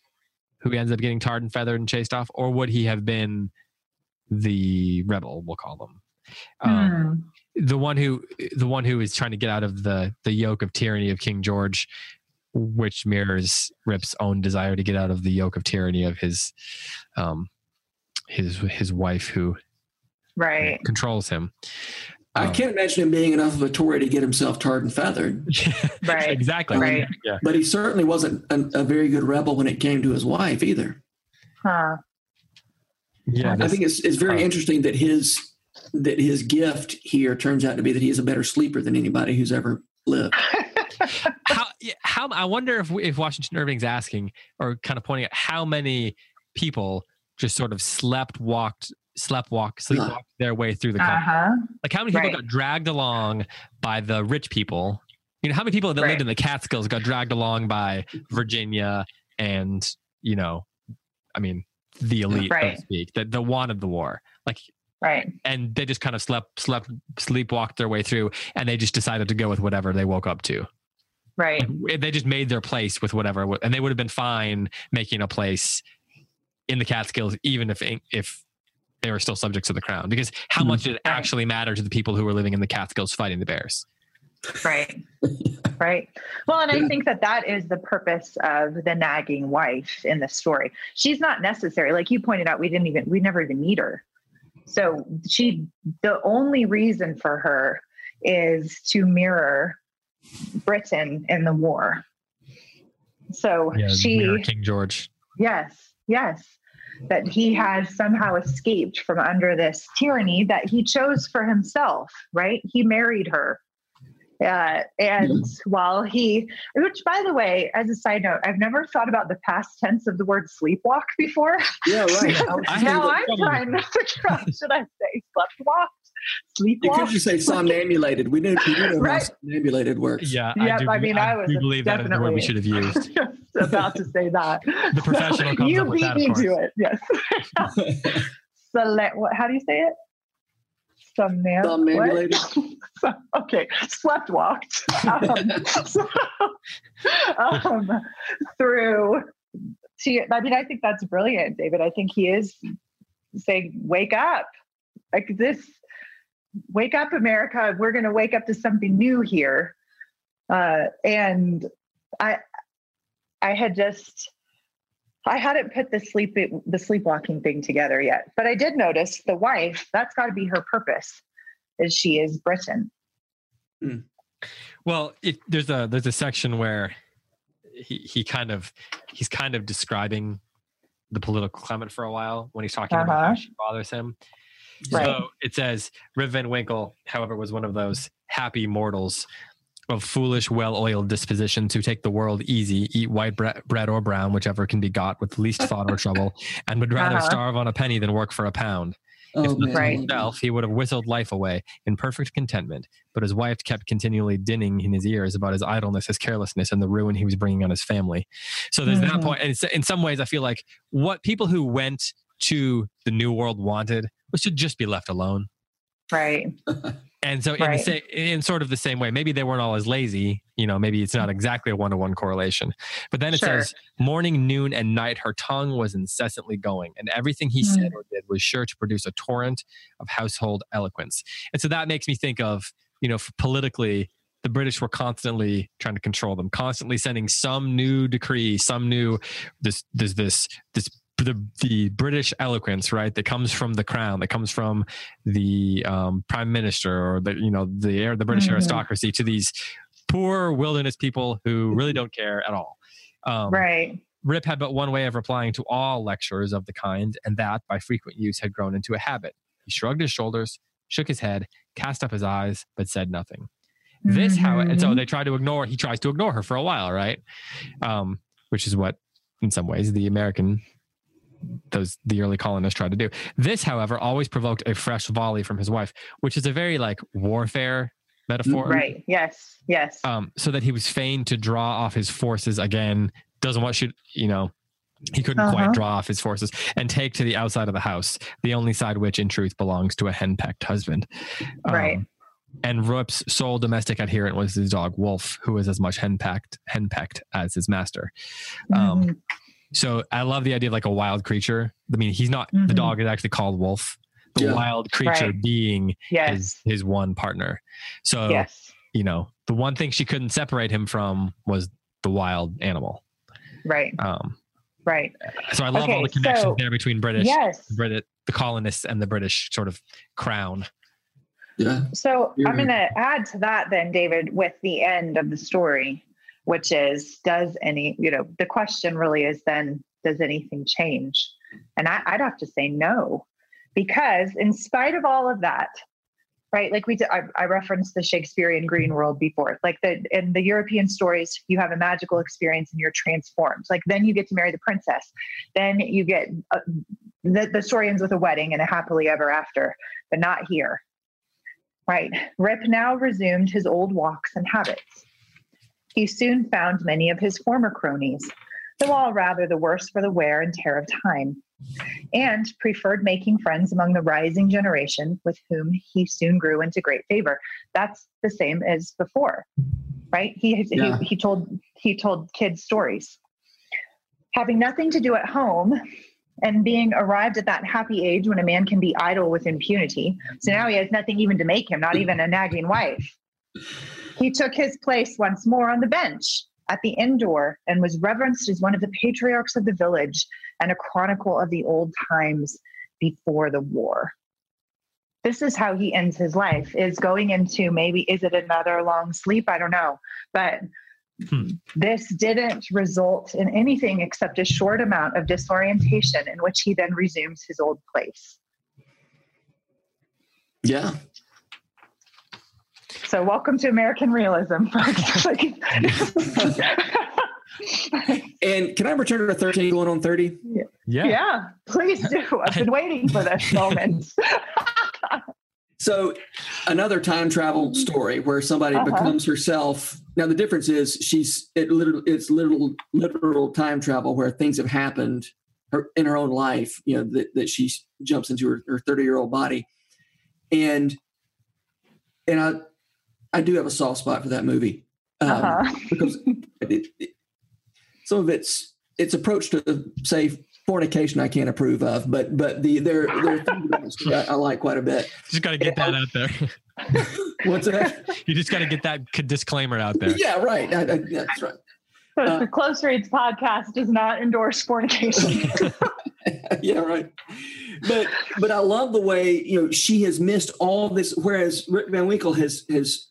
who ends up getting tarred and feathered and chased off, or would he have been the rebel? We'll call them um, Hmm. the one who the one who is trying to get out of the the yoke of tyranny of King George, which mirrors Rip's own desire to get out of the yoke of tyranny of his um his his wife who Right. controls him. I Um, can't imagine him being enough of a Tory to get himself tarred and feathered, Right. exactly. Right. Yeah. but he certainly wasn't a, a very good rebel when it came to his wife either. Huh. Yeah. I think it's it's very Oh. interesting that his that his gift here turns out to be that he is a better sleeper than anybody who's ever lived. how yeah, how I wonder if if Washington Irving's asking or kind of pointing out how many people just sort of slept walked slept walk sleepwalked their way through the uh-huh. Like how many people Right. got dragged along by the rich people? You know, how many people that Right. lived in the Catskills got dragged along by Virginia and you know, I mean, the elite, so Right. to speak, that the wanted the war. Like Right. and they just kind of slept slept sleepwalked their way through and they just decided to go with whatever they woke up to Right. Like, they just made their place with whatever and they would have been fine making a place in the catskills even if if they were still subjects of the crown because how Mhm. much did it Right. actually matter to the people who were living in the catskills fighting the bears Right. right. Well, and I think that that is the purpose of the nagging wife in the story. She's not necessary. Like you pointed out, we didn't even, we never even meet her. So she, the only reason for her is to mirror Britain in the war. So she, Mirror king george Yes, yes. That he has somehow escaped from under this tyranny that he chose for himself, right? He married her. Uh, and while he, which by the way, as a side note, I've never thought about the past tense of the word sleepwalk before. Yeah, right. I now I'm trouble trying to figure out should I say sleptwalked, You could sleepwalked? just say somnambulated. We knew, we do know Right. how somnambulated works. yeah Yep, do, I mean, I was do believe that is the word we should have used Just about to say that. The professional comes you up with beat that, of me course. to it. Yes. Sele- what, how do you say it? Somnam- Somnambulated. okay, slept walked um, so, um, through. To, I mean, I think that's brilliant, David. I think he is saying, "Wake up! Like this, wake up, America! We're going to wake up to something new here." Uh, and I, I had just I hadn't put the sleep the sleepwalking thing together yet, but I did notice the wife. That's got to be her purpose, is she is Britain. Well, it, there's a there's a section where he he kind of he's kind of describing the political climate for a while when he's talking about how Uh-huh. she bothers him. Right. So it says Rip Van Winkle, however, was one of those happy mortals of foolish, well-oiled dispositions who take the world easy, eat white bre- bread or brown, whichever can be got with least thought or trouble, and would rather Uh-huh. starve on a penny than work for a pound. Oh, If left Right. himself, he would have whistled life away in perfect contentment. But his wife kept continually dinning in his ears about his idleness, his carelessness, and the ruin he was bringing on his family. So there's that Mhm. point. And in some ways, I feel like what people who went to the New World wanted was should just be left alone. Right. And so, in, the Right. sa- in sort of the same way, maybe they weren't all as lazy. You know, maybe it's not exactly a one to one correlation. But then it Sure. says, morning, noon, and night, her tongue was incessantly going, and everything he Hmm. said or did was sure to produce a torrent of household eloquence. And so that makes me think of, you know, politically, the British were constantly trying to control them, constantly sending some new decree, some new this this this this the the British eloquence, right? That comes from the crown, that comes from the um, prime minister or the you know the air the British Mhm. aristocracy to these poor wilderness people who really don't care at all. Um, Right. Rip had but one way of replying to all lectures of the kind, and that, by frequent use, had grown into a habit. He shrugged his shoulders, shook his head, cast up his eyes, but said nothing. This, how, and so Mhm. they try to ignore. He tries to ignore her for a while, right? Um, which is what, in some ways, the American, those the early colonists tried to do. This, however, always provoked a fresh volley from his wife, which is a very like warfare metaphor, Right. Yes. Yes. um, so that he was fain to draw off his forces again. Doesn't want should you know he couldn't Uh-huh. quite draw off his forces and take to the outside of the house, the only side which in truth belongs to a henpecked husband. Um, Right. And Rip's sole domestic adherent was his dog Wolf, who was as much henpecked henpecked as his master. Um, Mhm. So I love the idea of like a wild creature. I mean, he's not the Mhm. dog is actually called Wolf. The Yeah. wild creature Right. being yes. his his one partner. So yes. you know, the one thing she couldn't separate him from was the wild animal. Right. Um, Right. so I love all the connections so- there between British, Yes. Brit, the colonists, and the British sort of crown. Yeah. So You're I'm going to add to that then, David, with the end of the story, which is does any, you know, the question really is then, does anything change? And I, I'd have to say no, because in spite of all of that, right? Like we, did, I, I referenced the Shakespearean green world before. Like the in the European stories, you have a magical experience and you're transformed. Like then you get to marry the princess. Then you get uh, the, the story ends with a wedding and a happily ever after, but not here. Right. Rip now resumed his old walks and habits. He soon found many of his former cronies, though all rather the worse for the wear and tear of time, and preferred making friends among the rising generation with whom he soon grew into great favor. That's the same as before, right? He, Yeah. he, he told he told kids stories. Having nothing to do at home and being arrived at that happy age when a man can be idle with impunity. So now he has nothing even to make him, not even a nagging wife. He took his place once more on the bench at the inn door and was reverenced as one of the patriarchs of the village and a chronicle of the old times before the war. This is how he ends his life is going into maybe is it another long sleep? I don't know. But Hmm. this didn't result in anything except a short amount of disorientation in which he then resumes his old place. Yeah. So, welcome to American realism, folks. And can I return to 13 going on 30? Yeah. yeah, please do. I've been waiting for this moment. So another time travel story where somebody Uh-huh. becomes herself. Now the difference is she's it literal it's literal literal time travel where things have happened her, in her own life, you know, that, that she jumps into her, her 30 year old body. And and I I do have a soft spot for that movie. Um, Uh-huh. because it, it, some of its its approach to say fornication I can't approve of, but but the there there are things about the story I, I like quite a bit. Just got to get that out there. What's that? you just got to get that disclaimer out there. yeah, right. I, I, that's right. Uh, the Close Reads podcast does not endorse fornication. yeah, right. But but I love the way you know she has missed all this, whereas Rip Van Winkle has has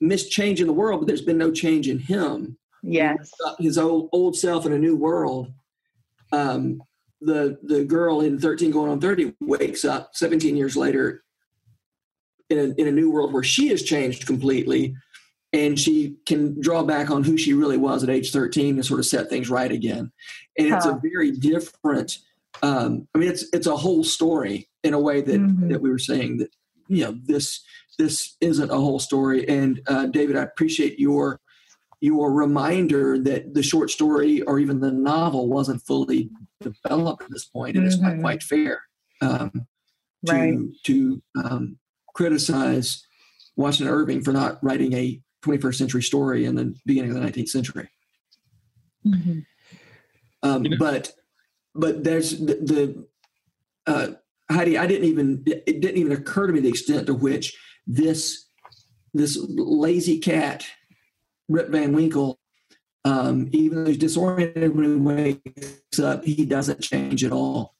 missed change in the world, but there's been no change in him. yes. his old old self in a new world. Um, the the girl in 13 going on 30 wakes up 17 years later in a, in a new world where she has changed completely and she can draw back on who she really was at age 13 and sort of set things right again and it's a very different um, i mean it's it's a whole story in a way that Mhm. that we were saying that you know this this isn't a whole story and uh, david i appreciate your your reminder that the short story or even the novel wasn't fully developed at this point, and it's not Mhm. quite fair um, to Right. to um, criticize Washington Irving for not writing a 21st century story in the beginning of the 19th century. Mhm. Um, You know- but but there's the, the uh, Heidi. I didn't even it didn't even occur to me the extent to which this this lazy cat, Rip Van Winkle, um, even though he's disoriented when he wakes up, he doesn't change at all.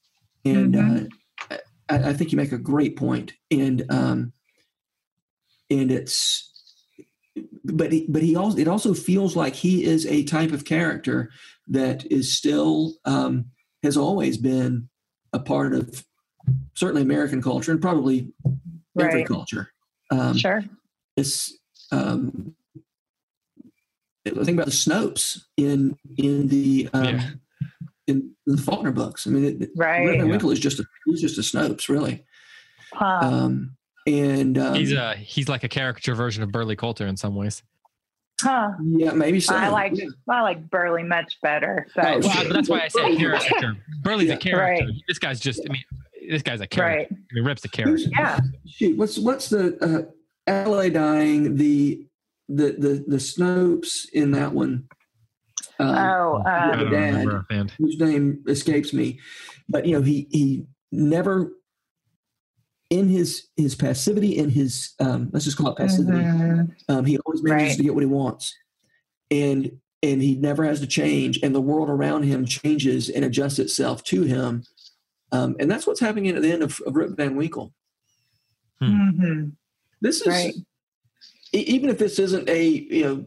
And Mhm. uh, I, I think you make a great point. And um, and it's but he, but he also it also feels like he is a type of character that is still um, has always been a part of certainly American culture and probably every culture. Um, Sure. It's um, I think about the Snopes in in the um, Yeah. in the Faulkner books. I mean, it, it- Right. Rip Yeah. Winkle is just a he's just a Snopes, really. Huh. Um, and um, He's a he's like a caricature version of Burley Coulter in some ways. huh. yeah, maybe so. I like Yeah. I like Burley much better. But Oh, Well, that's why I say caricature. Burley's Yeah. a character. Right. This guy's just. I mean, this guy's a character. right. I mean, Rip's a character. Yeah. Shoot, what's what's the uh, L.A. dying the the the the Snopes in that one? Um, Oh, I um, don't Dad. remember whose name escapes me, but you know he he never in his his passivity in his um, let's just call it passivity. mhm. Um, he always manages Right. to get what he wants, and and he never has to change, and the world around him changes and adjusts itself to him, um, and that's what's happening at the end of, of Rip Van Winkle. Mhm. This is Right. e- even if this isn't a you know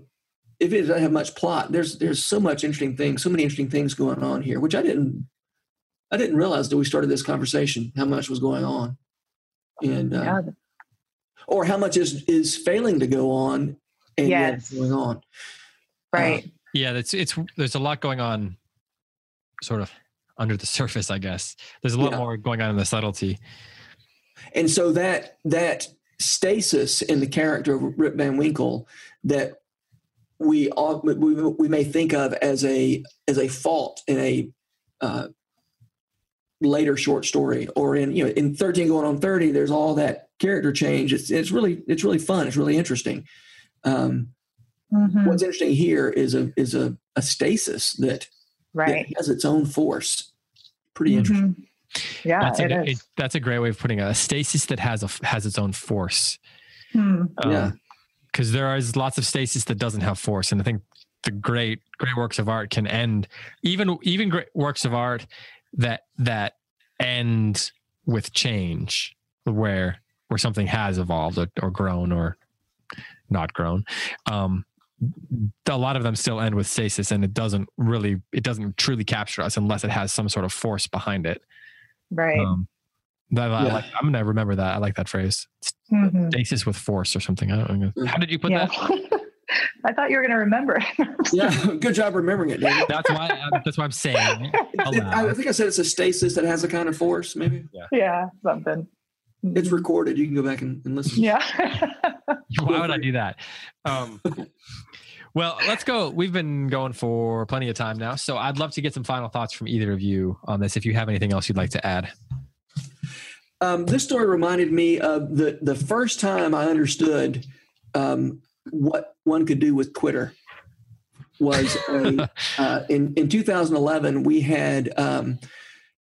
if it doesn't have much plot, there's there's so much interesting things, so many interesting things going on here, which I didn't I didn't realize that we started this conversation how much was going on, and uh, Yeah. or how much is is failing to go on and yet Yes. going on. Right. Yeah, it's it's there's a lot going on, sort of under the surface, I guess. There's a lot Yeah. more going on in the subtlety. And so that that stasis in the character of Rip Van Winkle that we all we, we may think of as a as a fault in a uh, later short story or in you know in 13 going on 30 there's all that character change it's it's really it's really fun it's really interesting um, Mhm. what's interesting here is a is a, a stasis that, Right. that has its own force pretty interesting Mhm. Yeah, that's, it a, is. it- that's a great way of putting it. A stasis that has a has its own force. Hmm. Yeah. because there is lots of stasis that doesn't have force, and I think the great great works of art can end even even great works of art that that end with change, where where something has evolved or, or grown or not grown. Um, a lot of them still end with stasis, and it doesn't really it doesn't truly capture us unless it has some sort of force behind it. Right. Um, that, I like, i'm gonna remember that. I like that phrase. Mhm. Stasis with force or something. I don't know. How did you put Yeah. that? I thought you were going to remember. It. yeah good job remembering it David. That's why. I'm, that's why I'm saying. it. It- it- I think I said it's a stasis that has a kind of force. Maybe yeah, something. It's recorded. You can go back and, and listen. Yeah. Why would I do that? Um, well, let's go. We've been going for plenty of time now, so I'd love to get some final thoughts from either of you on this. If you have anything else you'd like to add. Um, this story reminded me of the the first time I understood um, what one could do with Twitter. Was a, uh, in in 2011 we had um,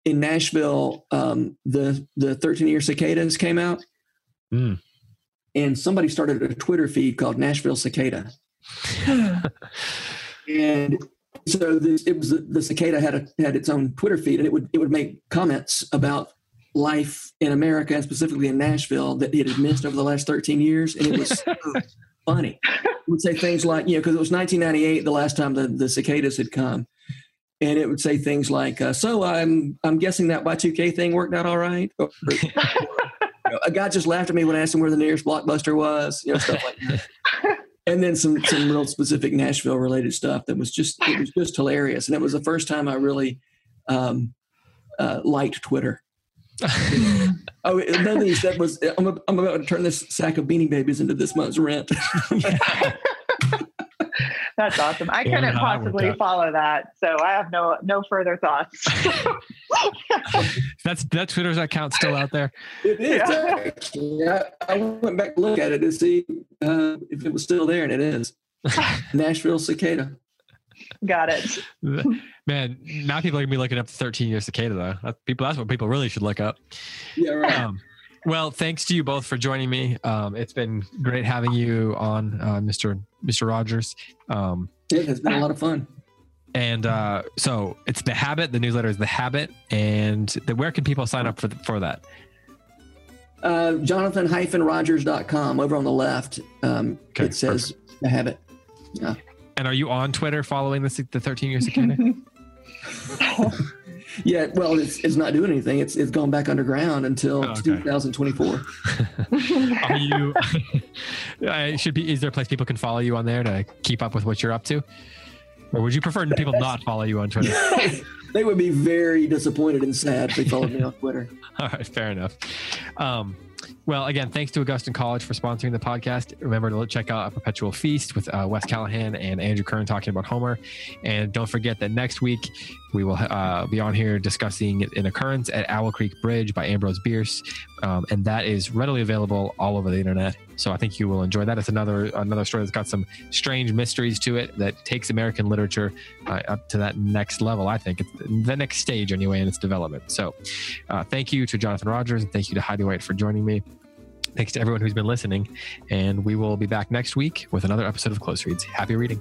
in Nashville um, the the 13 year cicadas came out, Mm. and somebody started a Twitter feed called Nashville Cicada. and so this, it was the, cicada had a, had its own Twitter feed, and it would it would make comments about life in America and specifically in Nashville that it had missed over the last 13 years, and it was so funny. It would say things like, you know, because it was 1998 the last time the, the cicadas had come, and it would say things like, uh, "So I'm I'm guessing that Y2K thing worked out all right." Or, or, you know, a guy just laughed at me when I asked him where the nearest blockbuster was, you know, stuff like that and then some some real specific Nashville related stuff that was just it was just hilarious, and it was the first time I really um, uh, liked Twitter. oh, another thing he said was, "I'm, I'm about to turn this sack of Beanie Babies into this month's rent." That's awesome. I couldn't how that worked possibly follow that, so I have no no further thoughts. That's that Twitter's account still out there. it is. Yeah. actually. I, I went back to look at it to see uh, if it was still there, and it is. Nashville cicada. Got it. Man, now people are gonna be looking up the 13 year cicada though. That, people, that's what people really should look up. Yeah, right. Um, well, thanks to you both for joining me. Um, it's been great having you on, uh, Mr. Mr. Rogers. Um, It has been a lot of fun. and uh, so it's the Habit. The newsletter is the Habit, and the, where can people sign up for for that? Uh, Jonathan-Rogers.com over on the left. Um, Okay, it says the habit. Yeah. And are you on Twitter following the the 13 years of cicada? Yeah, well, it's it's not doing anything. It's it's gone back underground until Oh, okay. 2024. are you? I should be. Is there a place people can follow you on there to keep up with what you're up to? Or would you prefer people not follow you on Twitter? they would be very disappointed and sad if they followed me on Twitter. All right, fair enough. Um, well, again, thanks to Augustine College for sponsoring the podcast. Remember to check out A Perpetual Feast with uh, Wes Callihan and Andrew Kern talking about Homer. And don't forget that next week we will uh, be on here discussing an occurrence at Owl Creek Bridge by Ambrose Bierce. Um, and that is readily available all over the internet. So I think you will enjoy that. It's another another story that's got some strange mysteries to it that takes American literature uh, up to that next level. I think it's the next stage anyway in its development. So uh, thank you to Jonathan Rogers and thank you to Heidi White for joining me. Thanks to everyone who's been listening. And we will be back next week with another episode of Close Reads. Happy reading.